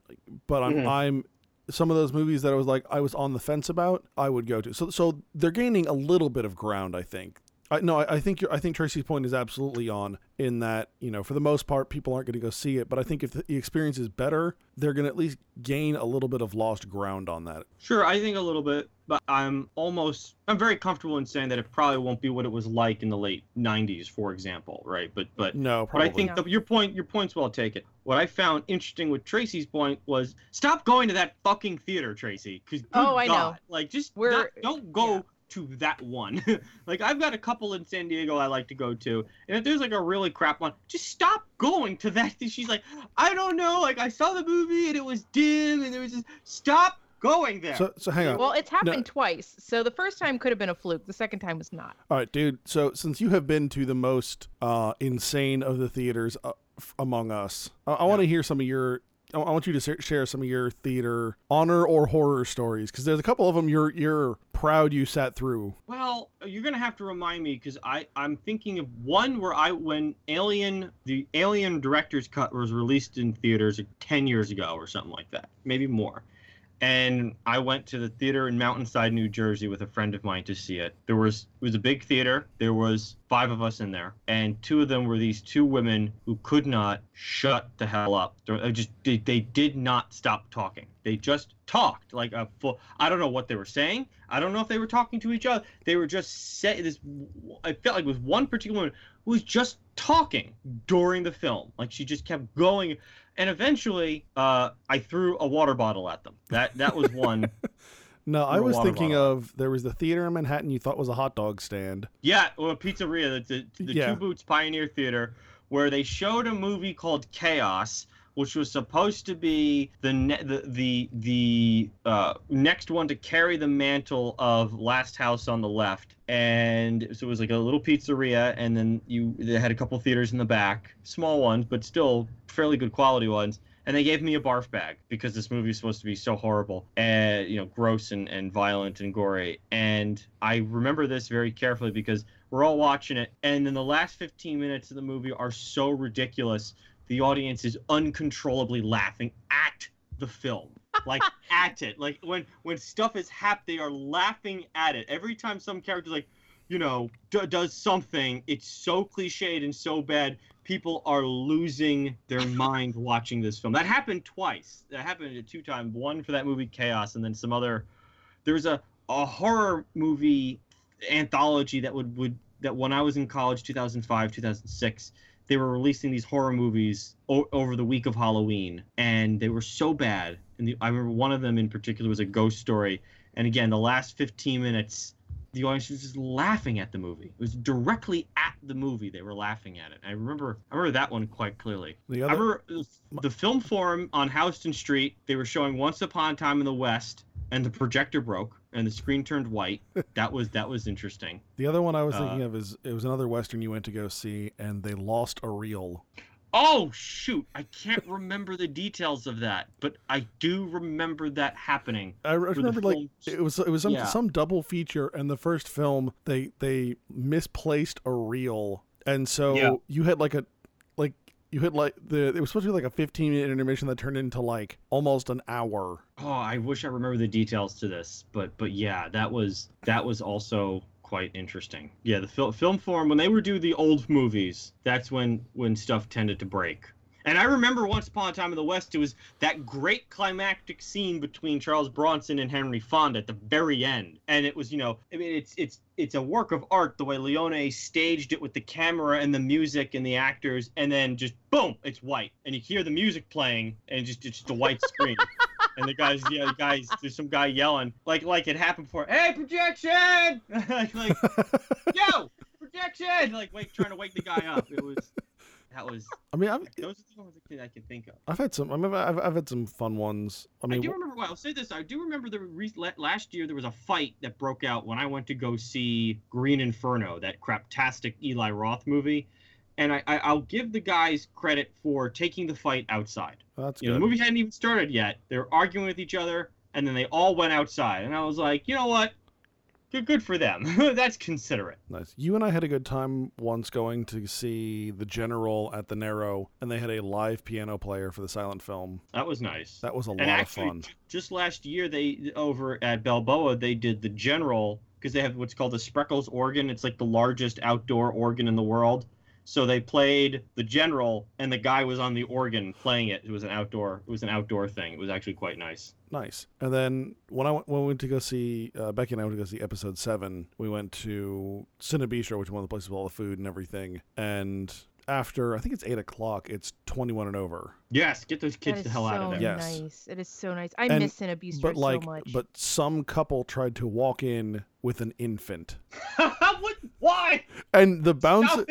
but I'm Mhm. I'm some of those movies that I was like I was on the fence about, I would go to. So so they're gaining a little bit of ground, I think. I no, I, I think you're, I think Tracy's point is absolutely on in that you know for the most part people aren't going to go see it, but I think if the experience is better, they're going to at least gain a little bit of lost ground on that. Sure, I think a little bit, but I'm almost I'm very comfortable in saying that it probably won't be what it was like in the late '90s, for example, right? But but No, but. I think No. the, your point your point's well taken. What I found interesting with Tracy's point was stop going to that fucking theater, Tracy. Because Oh, I know. like just We're- not, don't go. yeah. To that one, [laughs] like I've got a couple in San Diego I like to go to, and if there's like a really crap one, just stop going to that. She's like, I don't know, like I saw the movie and it was dim and it was just stop going there. so so hang on. Well, it's happened twice. So the first time could have been a fluke. The second time was not. All right, dude. So since you have been to the most uh, insane of the theaters uh, f- among us, I, I want to hear some of your. I I want you to share some of your theater honor or horror stories because there's a couple of them you're you're proud you sat through. Well, you're gonna have to remind me because I I'm thinking of one where I when Alien the Alien director's cut was released in theaters ten years ago or something like that, maybe more. And I went to the theater in Mountainside, New Jersey, with a friend of mine to see it. There was it was a big theater. There was five of us in there, and two of them were these two women who could not shut the hell up. They just they, they did not stop talking. They just talked like a full. I don't know what they were saying. I don't know if they were talking to each other. They were just say this. I felt like it was one particular woman who was just talking during the film. Like she just kept going, and eventually, uh, I threw a water bottle at them. That that was one. [laughs] No, I was thinking bottle. of there was the theater in Manhattan you thought was a hot dog stand. Yeah, well, pizzeria, the, the, the Yeah. Two Boots Pioneer Theater, where they showed a movie called Chaos, which was supposed to be the ne- the the the uh, next one to carry the mantle of Last House on the Left, and so it was like a little pizzeria, and then you they had a couple theaters in the back, small ones, but still fairly good quality ones. And they gave me a barf bag because this movie is supposed to be so horrible and you know gross and, and violent and gory. And I remember this very carefully because we're all watching it, and then the last 15 minutes of the movie are so ridiculous. The audience is uncontrollably laughing at the film, like at it. Like when when stuff is hap, they are laughing at it. Every time some character's like, you know, d- does something, it's so cliched and so bad. People are losing their [laughs] mind watching this film. That happened twice. That happened two times. One for that movie Chaos, and then some other. There was a a horror movie anthology that would would that when I was in college, 2005, 2006, they were releasing these horror movies o- over the week of Halloween, and they were so bad. And the, I remember one of them in particular was a ghost story. And again, the last 15 minutes, the audience was just laughing at the movie. It was directly at the movie they were laughing at it. I remember, I remember that one quite clearly. The I other, remember the- the film forum on Houston Street. They were showing Once Upon a Time in the West, and the projector broke and the screen turned white. [laughs] that was that was interesting. the other one I was uh, thinking of is it was another western you went to go see and they lost a reel. Oh shoot! I can't remember the details of that, but I do remember that happening. I re- where the remember like it was it was some Yeah. some double feature and the first film they they misplaced a reel and so Yeah. you had like a like you had like the it was supposed to be like a 15 minute intermission that turned into like almost an hour. Oh, I wish I remember the details to this, but but yeah, that was that was also quite interesting. Yeah, the fil- film forum when they would do the old movies, that's when when stuff tended to break. And I remember Once Upon a Time in the West, it was that great climactic scene between Charles Bronson and Henry Fonda at the very end. And it was, you know, I mean, it's it's it's a work of art the way Leone staged it with the camera and the music and the actors, and then just boom, it's white, and you hear the music playing, and just it's just a white screen. [laughs] and the guys, yeah, the guys, there's some guy yelling like like it happened before. Hey, projection! [laughs] like, like, [laughs] yo, projection! Like, wait, trying to wake the guy up. It was that was. I mean, I've, Those are the ones I can think of. I've had some. I mean, I've, I've had some fun ones. I mean, I, do remember. Well, I'll say this. I do remember the re- last year there was a fight that broke out when I went to go see Green Inferno, that craptastic Eli Roth movie, and I, I I'll give the guys credit for taking the fight outside. that's You know, good. the movie hadn't even started yet. They were arguing with each other, and then they all went outside, and I was like, you know what? Good, good for them. [laughs] That's considerate. Nice. You and I had a good time once going to see the General at the Narrow, and they had a live piano player for the silent film. That was nice. That was a and lot actually, of fun. j- just last year, they over at Balboa, they did the General because they have what's called the Spreckels organ. It's like the largest outdoor organ in the world. So they played the General, and the guy was on the organ playing it. It was an outdoor. It was an outdoor thing. It was actually quite nice. Nice. And then when I went, when we went to go see uh, Becky and I went to go see episode seven, we went to Cinebistro, which is one of the places with all the food and everything. And after I think it's eight o'clock, it's twenty one and over. Yes, get those kids is the hell out of there. Yes. nice. It is so nice. I And- miss Cinebistro but like, so much. but some couple tried to walk in with an infant, [laughs] what? Why? and the bouncer.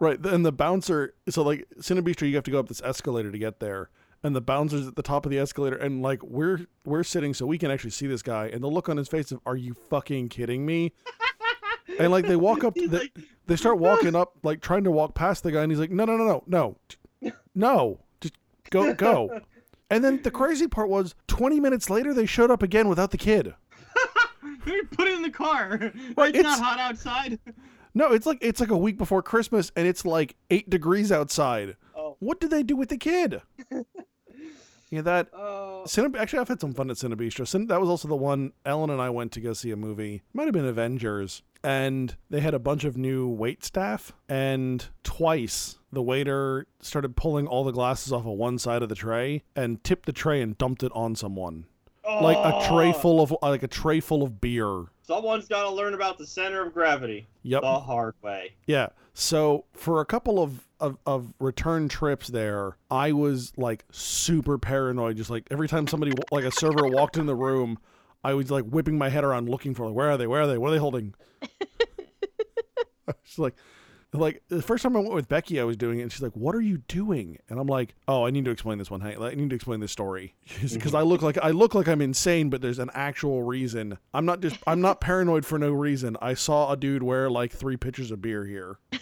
Right, and the bouncer. So like Cinebistro, you have to go up this escalator to get there, and the bouncer's at the top of the escalator, and like we're we're sitting so we can actually see this guy, and the look on his face of "Are you fucking kidding me?" [laughs] And like they walk up, the, like, they start walking up, like trying to walk past the guy, and he's like, "No, no, no, no, no, [laughs] no, just go, go." And then the crazy part was, twenty minutes later, they showed up again without the kid. [laughs] We put it in the car. Right, it's, it's- not hot outside. No, it's like it's like a week before Christmas, and it's like eight degrees outside. Oh. What did they do with the kid? [laughs] yeah, that Oh. Actually, I've had some fun at Cinebistro. Cine, that was also the one Ellen and I went to go see a movie. Might have been Avengers. And they had a bunch of new wait staff. And twice the waiter started pulling all the glasses off of one side of the tray and tipped the tray and dumped it on someone. Like a tray Oh. full of like a tray full of beer. Someone's got to learn about the center of gravity Yep. the hard way. Yeah. So for a couple of, of, of return trips there, I was like super paranoid. Just like every time somebody, like a server walked in the room, I was like whipping my head around looking for like, where are they? Where are they? What are they holding? [laughs] [laughs] I was like, like the first time I went with Becky, I was doing it, and she's like, "What are you doing?" And I'm like, "Oh, I need to explain this one. Hey, I need to explain this story [laughs] because I look like I look like I'm insane, but there's an actual reason. I'm not just I'm not paranoid for no reason. I saw a dude wear like three pitchers of beer here. [laughs]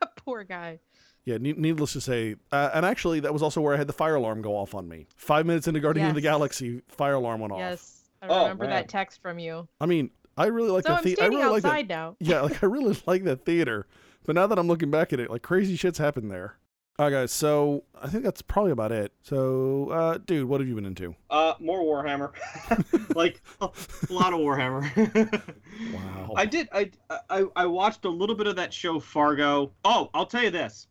that poor guy. Yeah, ne- needless to say, uh, and actually, that was also where I had the fire alarm go off on me. Five minutes into Guardian of the Galaxy, fire alarm went off. Yes, I Oh, remember man. that text from you. I mean, I really like so the I'm theater. I standing really like that. outside now. Yeah, like I really [laughs] like that theater. But now that I'm looking back at it, like crazy shit's happened there. All right, guys. So I think that's probably about it. So, uh, dude, what have you been into? Uh, more Warhammer. [laughs] like a, lot of Warhammer. [laughs] Wow. I did. I, I I watched a little bit of that show Fargo. Oh, I'll tell you this.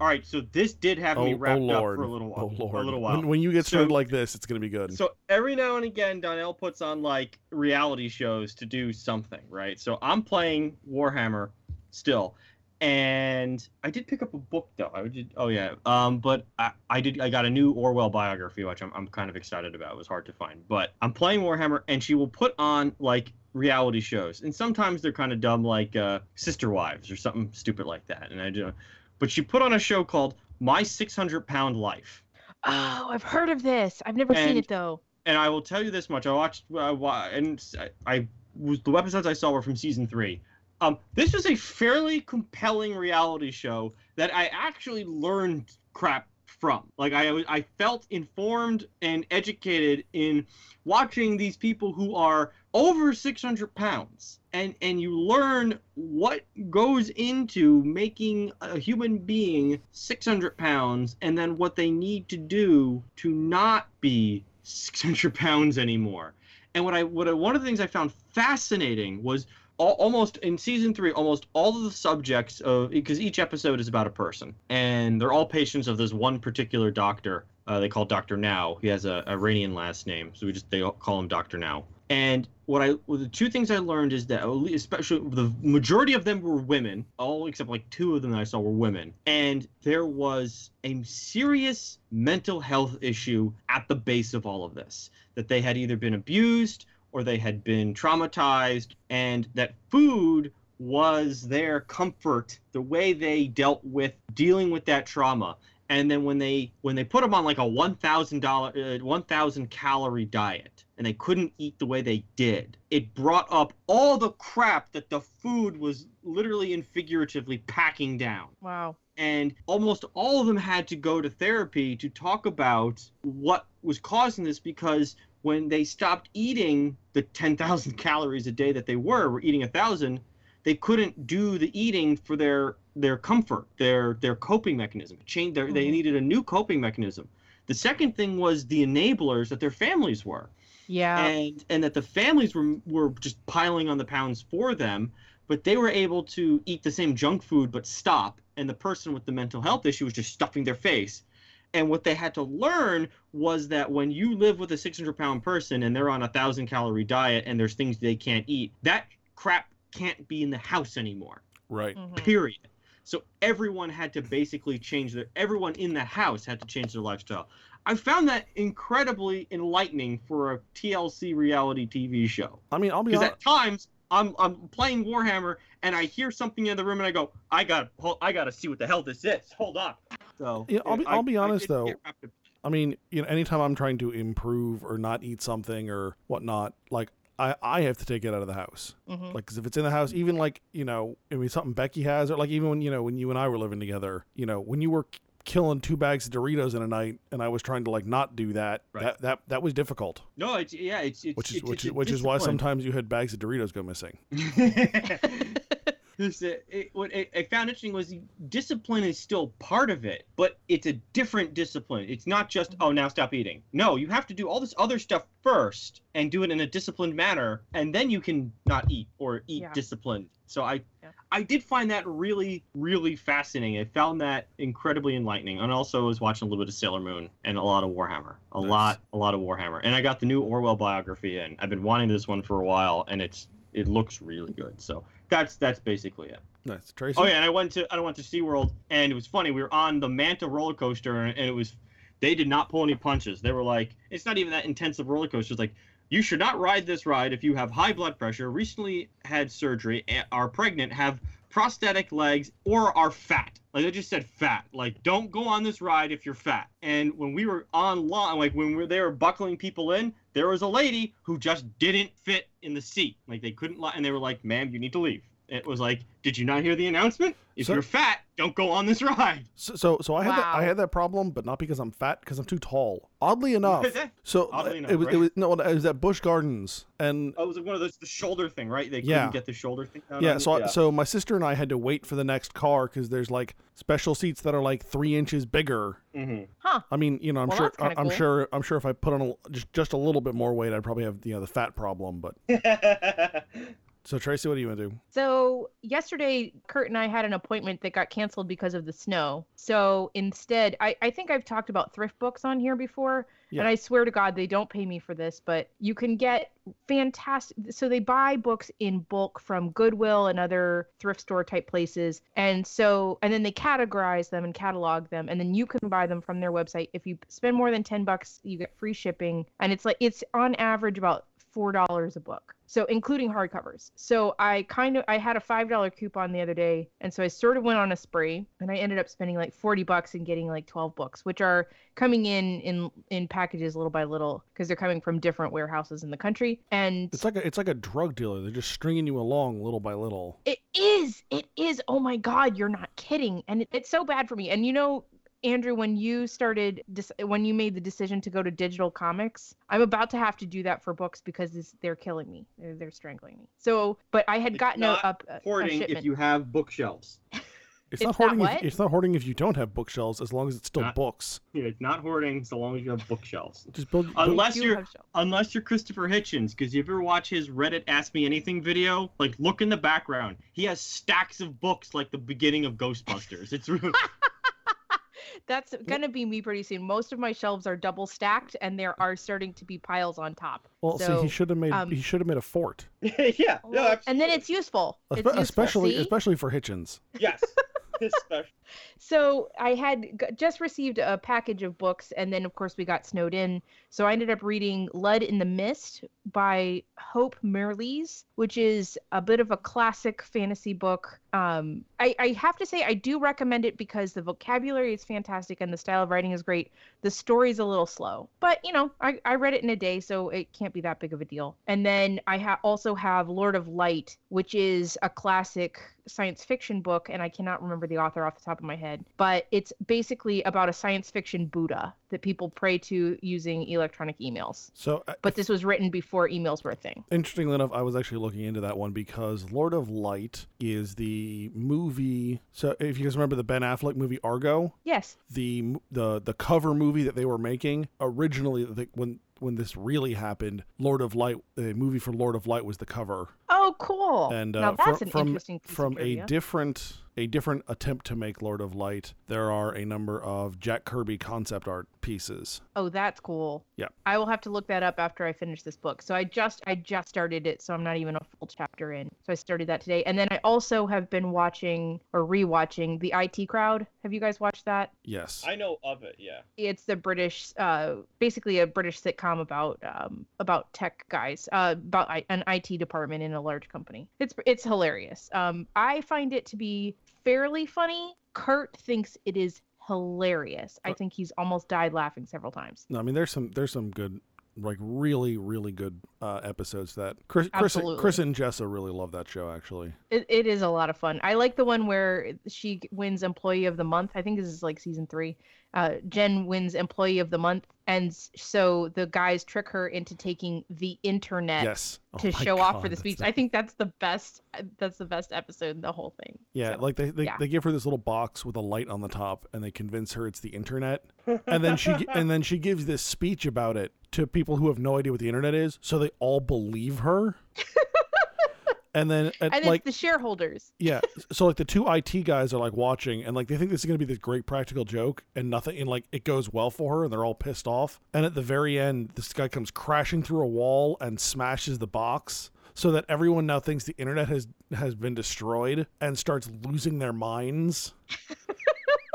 All right, so this did have oh, me oh wrapped Lord. up for a little while. Oh Lord. For a little while. When, when you get started So- like this, it's gonna be good. So every now and again, Donnell puts on like reality shows to do something, right? So I'm playing Warhammer still, and I did pick up a book though. I did. Oh yeah. Um, but I, I did. I got a new Orwell biography, which I'm I'm kind of excited about. It was hard to find, but I'm playing Warhammer, and she will put on like reality shows, and sometimes they're kind of dumb, like uh, Sister Wives or something stupid like that. And I do, but she put on a show called My 600 Pound Life. Oh, I've heard of this. I've never seen it though. and I will tell you this much: I watched, uh, and I, I was the episodes I saw were from season three. Um, this was a fairly compelling reality show that I actually learned crap from. Like I, I felt informed and educated in watching these people who are over 600 pounds, and and you learn what goes into making a human being 600 pounds, and then what they need to do to not be 600 pounds anymore. And what I what I, one of the things I found fascinating was all, almost in season three, almost all of the subjects of because each episode is about a person, and they're all patients of this one particular doctor. Uh, they call Doctor Now. He has a Iranian last name, so we just they all call him Doctor Now. And what I well, the two things I learned is that especially the majority of them were women, all except like two of them that I saw were women, and there was a serious mental health issue at the base of all of this. That they had either been abused or they had been traumatized, and that food was their comfort, the way they dealt with dealing with that trauma. And then when they when they put them on like a one thousand dollar uh, one thousand calorie diet and they couldn't eat the way they did it brought up all the crap that the food was literally and figuratively packing down. Wow. And almost all of them had to go to therapy to talk about what was causing this because when they stopped eating the 10,000 [laughs] calories a day that they were were eating a thousand they couldn't do the eating for their their comfort, their their coping mechanism. Change their, mm-hmm. they needed a new coping mechanism. The second thing was the enablers that their families were. Yeah. And and that the families were were just piling on the pounds for them, but they were able to eat the same junk food but stop. And the person with the mental health issue was just stuffing their face. And what they had to learn was that when you live with a 600 pound person and they're on a thousand calorie diet and there's things they can't eat, that crap can't be in the house anymore. Right. Mm-hmm. Period. So everyone had to basically change their everyone in the house had to change their lifestyle. I found that incredibly enlightening for a TLC reality TV show. I mean, I'll be because honest. at times I'm I'm playing Warhammer and I hear something in the room and I go, I got I got to see what the hell this is. Hold on. So yeah, I'll be I, I'll be honest though. I mean, you know, anytime I'm trying to improve or not eat something or whatnot, like I, I have to take it out of the house. Mm-hmm. Like, cause if it's in the house, even like, you know, I mean, something Becky has, or like even when, you know, when you and I were living together, you know, when you were killing two bags of Doritos in a night and I was trying to like not do that, right. that, that, that was difficult. No, it's, yeah, it's, it's which is, it's, which, it's which is why sometimes you had bags of Doritos go missing. [laughs] [laughs] [laughs] it, what I found interesting was discipline is still part of it, but it's a different discipline. It's not just oh now stop eating. No, you have to do all this other stuff first and do it in a disciplined manner, and then you can not eat or eat yeah. disciplined. So I, yeah. I did find that really, really fascinating. I found that incredibly enlightening, and also was watching a little bit of Sailor Moon and a lot of Warhammer, a nice. lot, a lot of Warhammer, and I got the new Orwell biography, and I've been wanting this one for a while, and it's it looks really good. So that's that's basically it. Nice, Tracy. Oh yeah, and I went to I went to SeaWorld, and it was funny. We were on the Manta roller coaster, and, it was they did not pull any punches. They were like, it's not even that intensive roller coaster. It's like you should not ride this ride if you have high blood pressure, recently had surgery, are pregnant, have prosthetic legs, or are fat. Like they just said fat. Like don't go on this ride if you're fat. And when we were on line, like when we were, they were buckling people in, there was a lady who just didn't fit in the seat. Like they couldn't, and they were like, "Ma'am, you need to leave." It was like, "Did you not hear the announcement? If so, you're fat, don't go on this ride." So, so, so I had wow. that, I had that problem, but not because I'm fat, because I'm too tall. Oddly enough, [laughs] so Oddly enough, it was right? it was no, it was at Busch Gardens, and oh, it was one of those the shoulder thing, right? They couldn't get the shoulder thing. Down yeah, so yeah. so my sister and I had to wait for the next car because there's like special seats that are like three inches bigger. Mm-hmm. Huh? I mean, you know, I'm well, sure, I, am cool. sure, I'm sure if I put on a, just just a little bit more weight, I'd probably have you know the fat problem, but. [laughs] So Tracy, what do you want to do? So yesterday, Kurt and I had an appointment that got canceled because of the snow. So instead, I, I think I've talked about thrift books on here before, yeah. and I swear to God they don't pay me for this, but you can get fantastic. So they buy books in bulk from Goodwill and other thrift store type places, and so and then they categorize them and catalog them, and then you can buy them from their website. If you spend more than ten bucks, you get free shipping, and it's like it's on average about four dollars a book so including hardcovers. So i kind of i had a five dollar coupon the other day and so i sort of went on a spree and i ended up spending like 40 bucks and getting like 12 books which are coming in in in packages little by little because they're coming from different warehouses in the country and it's like a it's like a drug dealer. They're just stringing you along little by little. It is. It is. Oh my god you're not kidding. And it, it's so bad for me. And you know Andrew, when you started, when you made the decision to go to digital comics, I'm about to have to do that for books because they're killing me. They're, they're, strangling me. So, but I had it's gotten not a, a, hoarding a if you have bookshelves. [laughs] It's, it's, not hoarding. Not if, it's not hoarding if you don't have bookshelves, as long as it's still not, books. Yeah, it's not hoarding so long as you have bookshelves. Just build, build unless you are unless you're Christopher Hitchens, because you ever watch his Reddit Ask Me Anything video? Like, look in the background. He has stacks of books, like the beginning of Ghostbusters. It's [laughs] really. That's gonna be me pretty soon. Most of my shelves are double stacked, and there are starting to be piles on top. Well, so, see, he should have made um, he should have made a fort, [laughs] yeah. No, well, and then it's useful. It's Espe- useful. especially See? especially for Hitchens. yes. [laughs] Especially. So I had g- just received a package of books, and then of course we got snowed in. So I ended up reading "Lud in the Mist" by Hope Mirrlees, which is a bit of a classic fantasy book. Um, I, I have to say I do recommend it because the vocabulary is fantastic and the style of writing is great. The story's a little slow, but you know I, I read it in a day, so it can't be that big of a deal. And then I ha- also have Lord of Light, which is a classic science fiction book, and I cannot remember the author off the top of my head, but it's basically about a science fiction Buddha that people pray to using electronic emails. So uh, But this was written before emails were a thing. Interestingly enough, I was actually looking into that one because Lord of Light is the movie. So if you guys remember the Ben Affleck movie Argo, Yes. the the the cover movie that they were making originally, the, when when this really happened, Lord of Light, the movie for Lord of Light was the cover, Oh, cool. and now uh, that's fr- an from interesting piece of from a different a different attempt to make Lord of Light, there are a number of Jack Kirby concept art pieces. Oh, that's cool. Yeah. I will have to look that up after I finish this book. So I just I just started it, so I'm not even a full chapter in. So I started that today. And then I also have been watching or rewatching The IT Crowd. Have you guys watched that? Yes. I know of it. Yeah. It's the British uh basically a British sitcom about um about tech guys, uh about I- an IT department in a large company. It's it's hilarious. Um I find it to be fairly funny. Kurt thinks it is hilarious. I think he's almost died laughing several times. No, I mean there's some there's some good like really really good uh, episodes that Chris Chris. Chris and Jessa really love that show actually. It, it is a lot of fun. I like the one where she wins Employee of the Month. I think this is like season three. Uh, Jen wins Employee of the Month, and so the guys trick her into taking the internet yes. Oh to show off for the speech. I think that's the best. Uh, that's the best episode in the whole thing. yeah, So, like they they, yeah. they give her this little box with a light on the top and they convince her it's the internet. And then she [laughs] and then she gives this speech about it to people who have no idea what the internet is, so they all believe her. [laughs] and then at, and like the shareholders. Yeah. [laughs] So like the two IT guys are like watching and like they think this is gonna be this great practical joke and nothing and like it goes well for her and they're all pissed off. And at the very end, this guy comes crashing through a wall and smashes the box so that everyone now thinks the internet has has been destroyed and starts losing their minds. [laughs]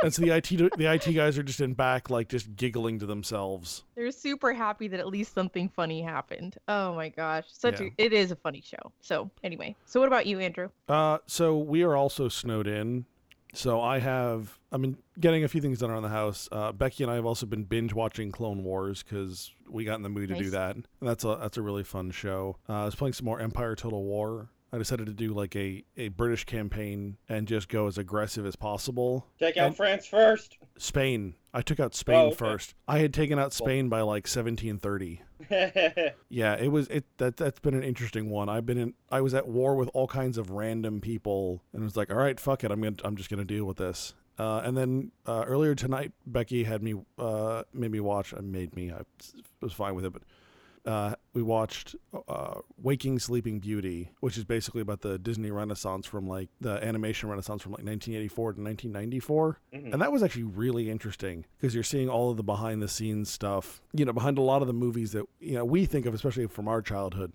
and so the IT the IT guys are just in back like just giggling to themselves. They're super happy that at least something funny happened. Oh my gosh, such Yeah. a it is a funny show. So anyway, so what about you, Andrew? Uh, so we are also snowed in. So I have, I mean, getting a few things done around the house. Uh, Becky and I have also been binge watching Clone Wars because we got in the mood to do that. And that's a that's a really fun show. Uh, I was playing some more Empire Total War. I decided to do like a, a British campaign and just go as aggressive as possible. Take out And- France first. Spain. I took out Spain Oh, okay. first. I had taken out Spain by like 1730. [laughs] Yeah, it was it that that's been an interesting one. I've been in I was at war with all kinds of random people and it was like, all right, fuck it, I'm gonna I'm just gonna deal with this. Uh, and then uh, earlier tonight, Becky had me uh, made me watch. Uh, made me. I was fine with it, but uh, we watched uh, Waking Sleeping Beauty, which is basically about the Disney Renaissance from like the animation Renaissance from like 1984 to 1994. Mhm. And that was actually really interesting because you're seeing all of the behind the scenes stuff, you know, behind a lot of the movies that, you know, we think of, especially from our childhood.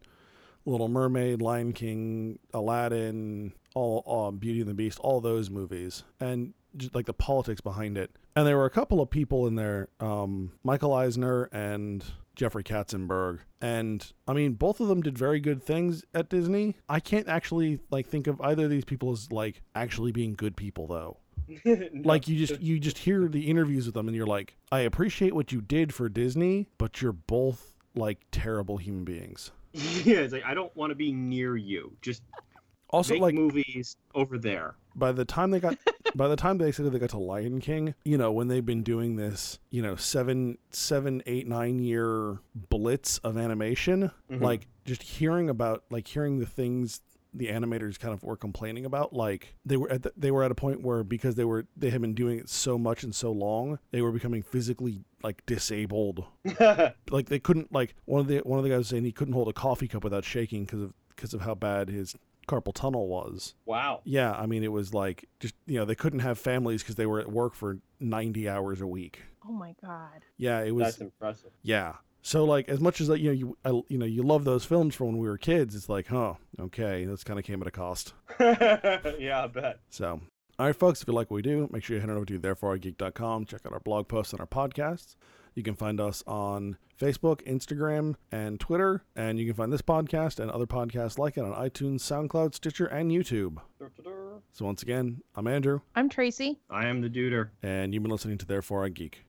Little Mermaid, Lion King, Aladdin, all um, Beauty and the Beast, all those movies, and just like the politics behind it. And there were a couple of people in there, um, Michael Eisner and Jeffrey Katzenberg, and I mean, both of them did very good things at Disney. I can't actually like think of either of these people as like actually being good people though [laughs] No, like you just you just hear the interviews with them and you're like i appreciate what you did for disney but you're both like terrible human beings [laughs] yeah, it's like I don't want to be near you. Just also make like movies over there. by the time they got [laughs] by the time they said they got to lion king you know when they've been doing this you know seven seven eight nine year blitz of animation Mhm. like just hearing about like hearing the things the animators kind of were complaining about like they were at the, they were at a point where because they were they had been doing it so much and so long they were becoming physically like disabled [laughs] like they couldn't like one of the one of the guys was saying he couldn't hold a coffee cup without shaking because of because of how bad his carpal tunnel was. Wow. Yeah, I mean, it was like just you know they couldn't have families because they were at work for ninety hours a week. Oh my god. Yeah, it was. That's impressive. Yeah. So like as much as like you know you I, you know you love those films from when we were kids, it's like, huh, okay, this kind of came at a cost. [laughs] yeah, I bet. So, all right, folks, if you like what we do, make sure you head on over to thereforeigeek.com, check out our blog posts and our podcasts. You can find us on Facebook, Instagram, and Twitter, and you can find this podcast and other podcasts like it on iTunes, SoundCloud, Stitcher, and YouTube. So once again, I'm Andrew, I'm Tracy. I am the duder. and you've been listening to Therefore I Geek.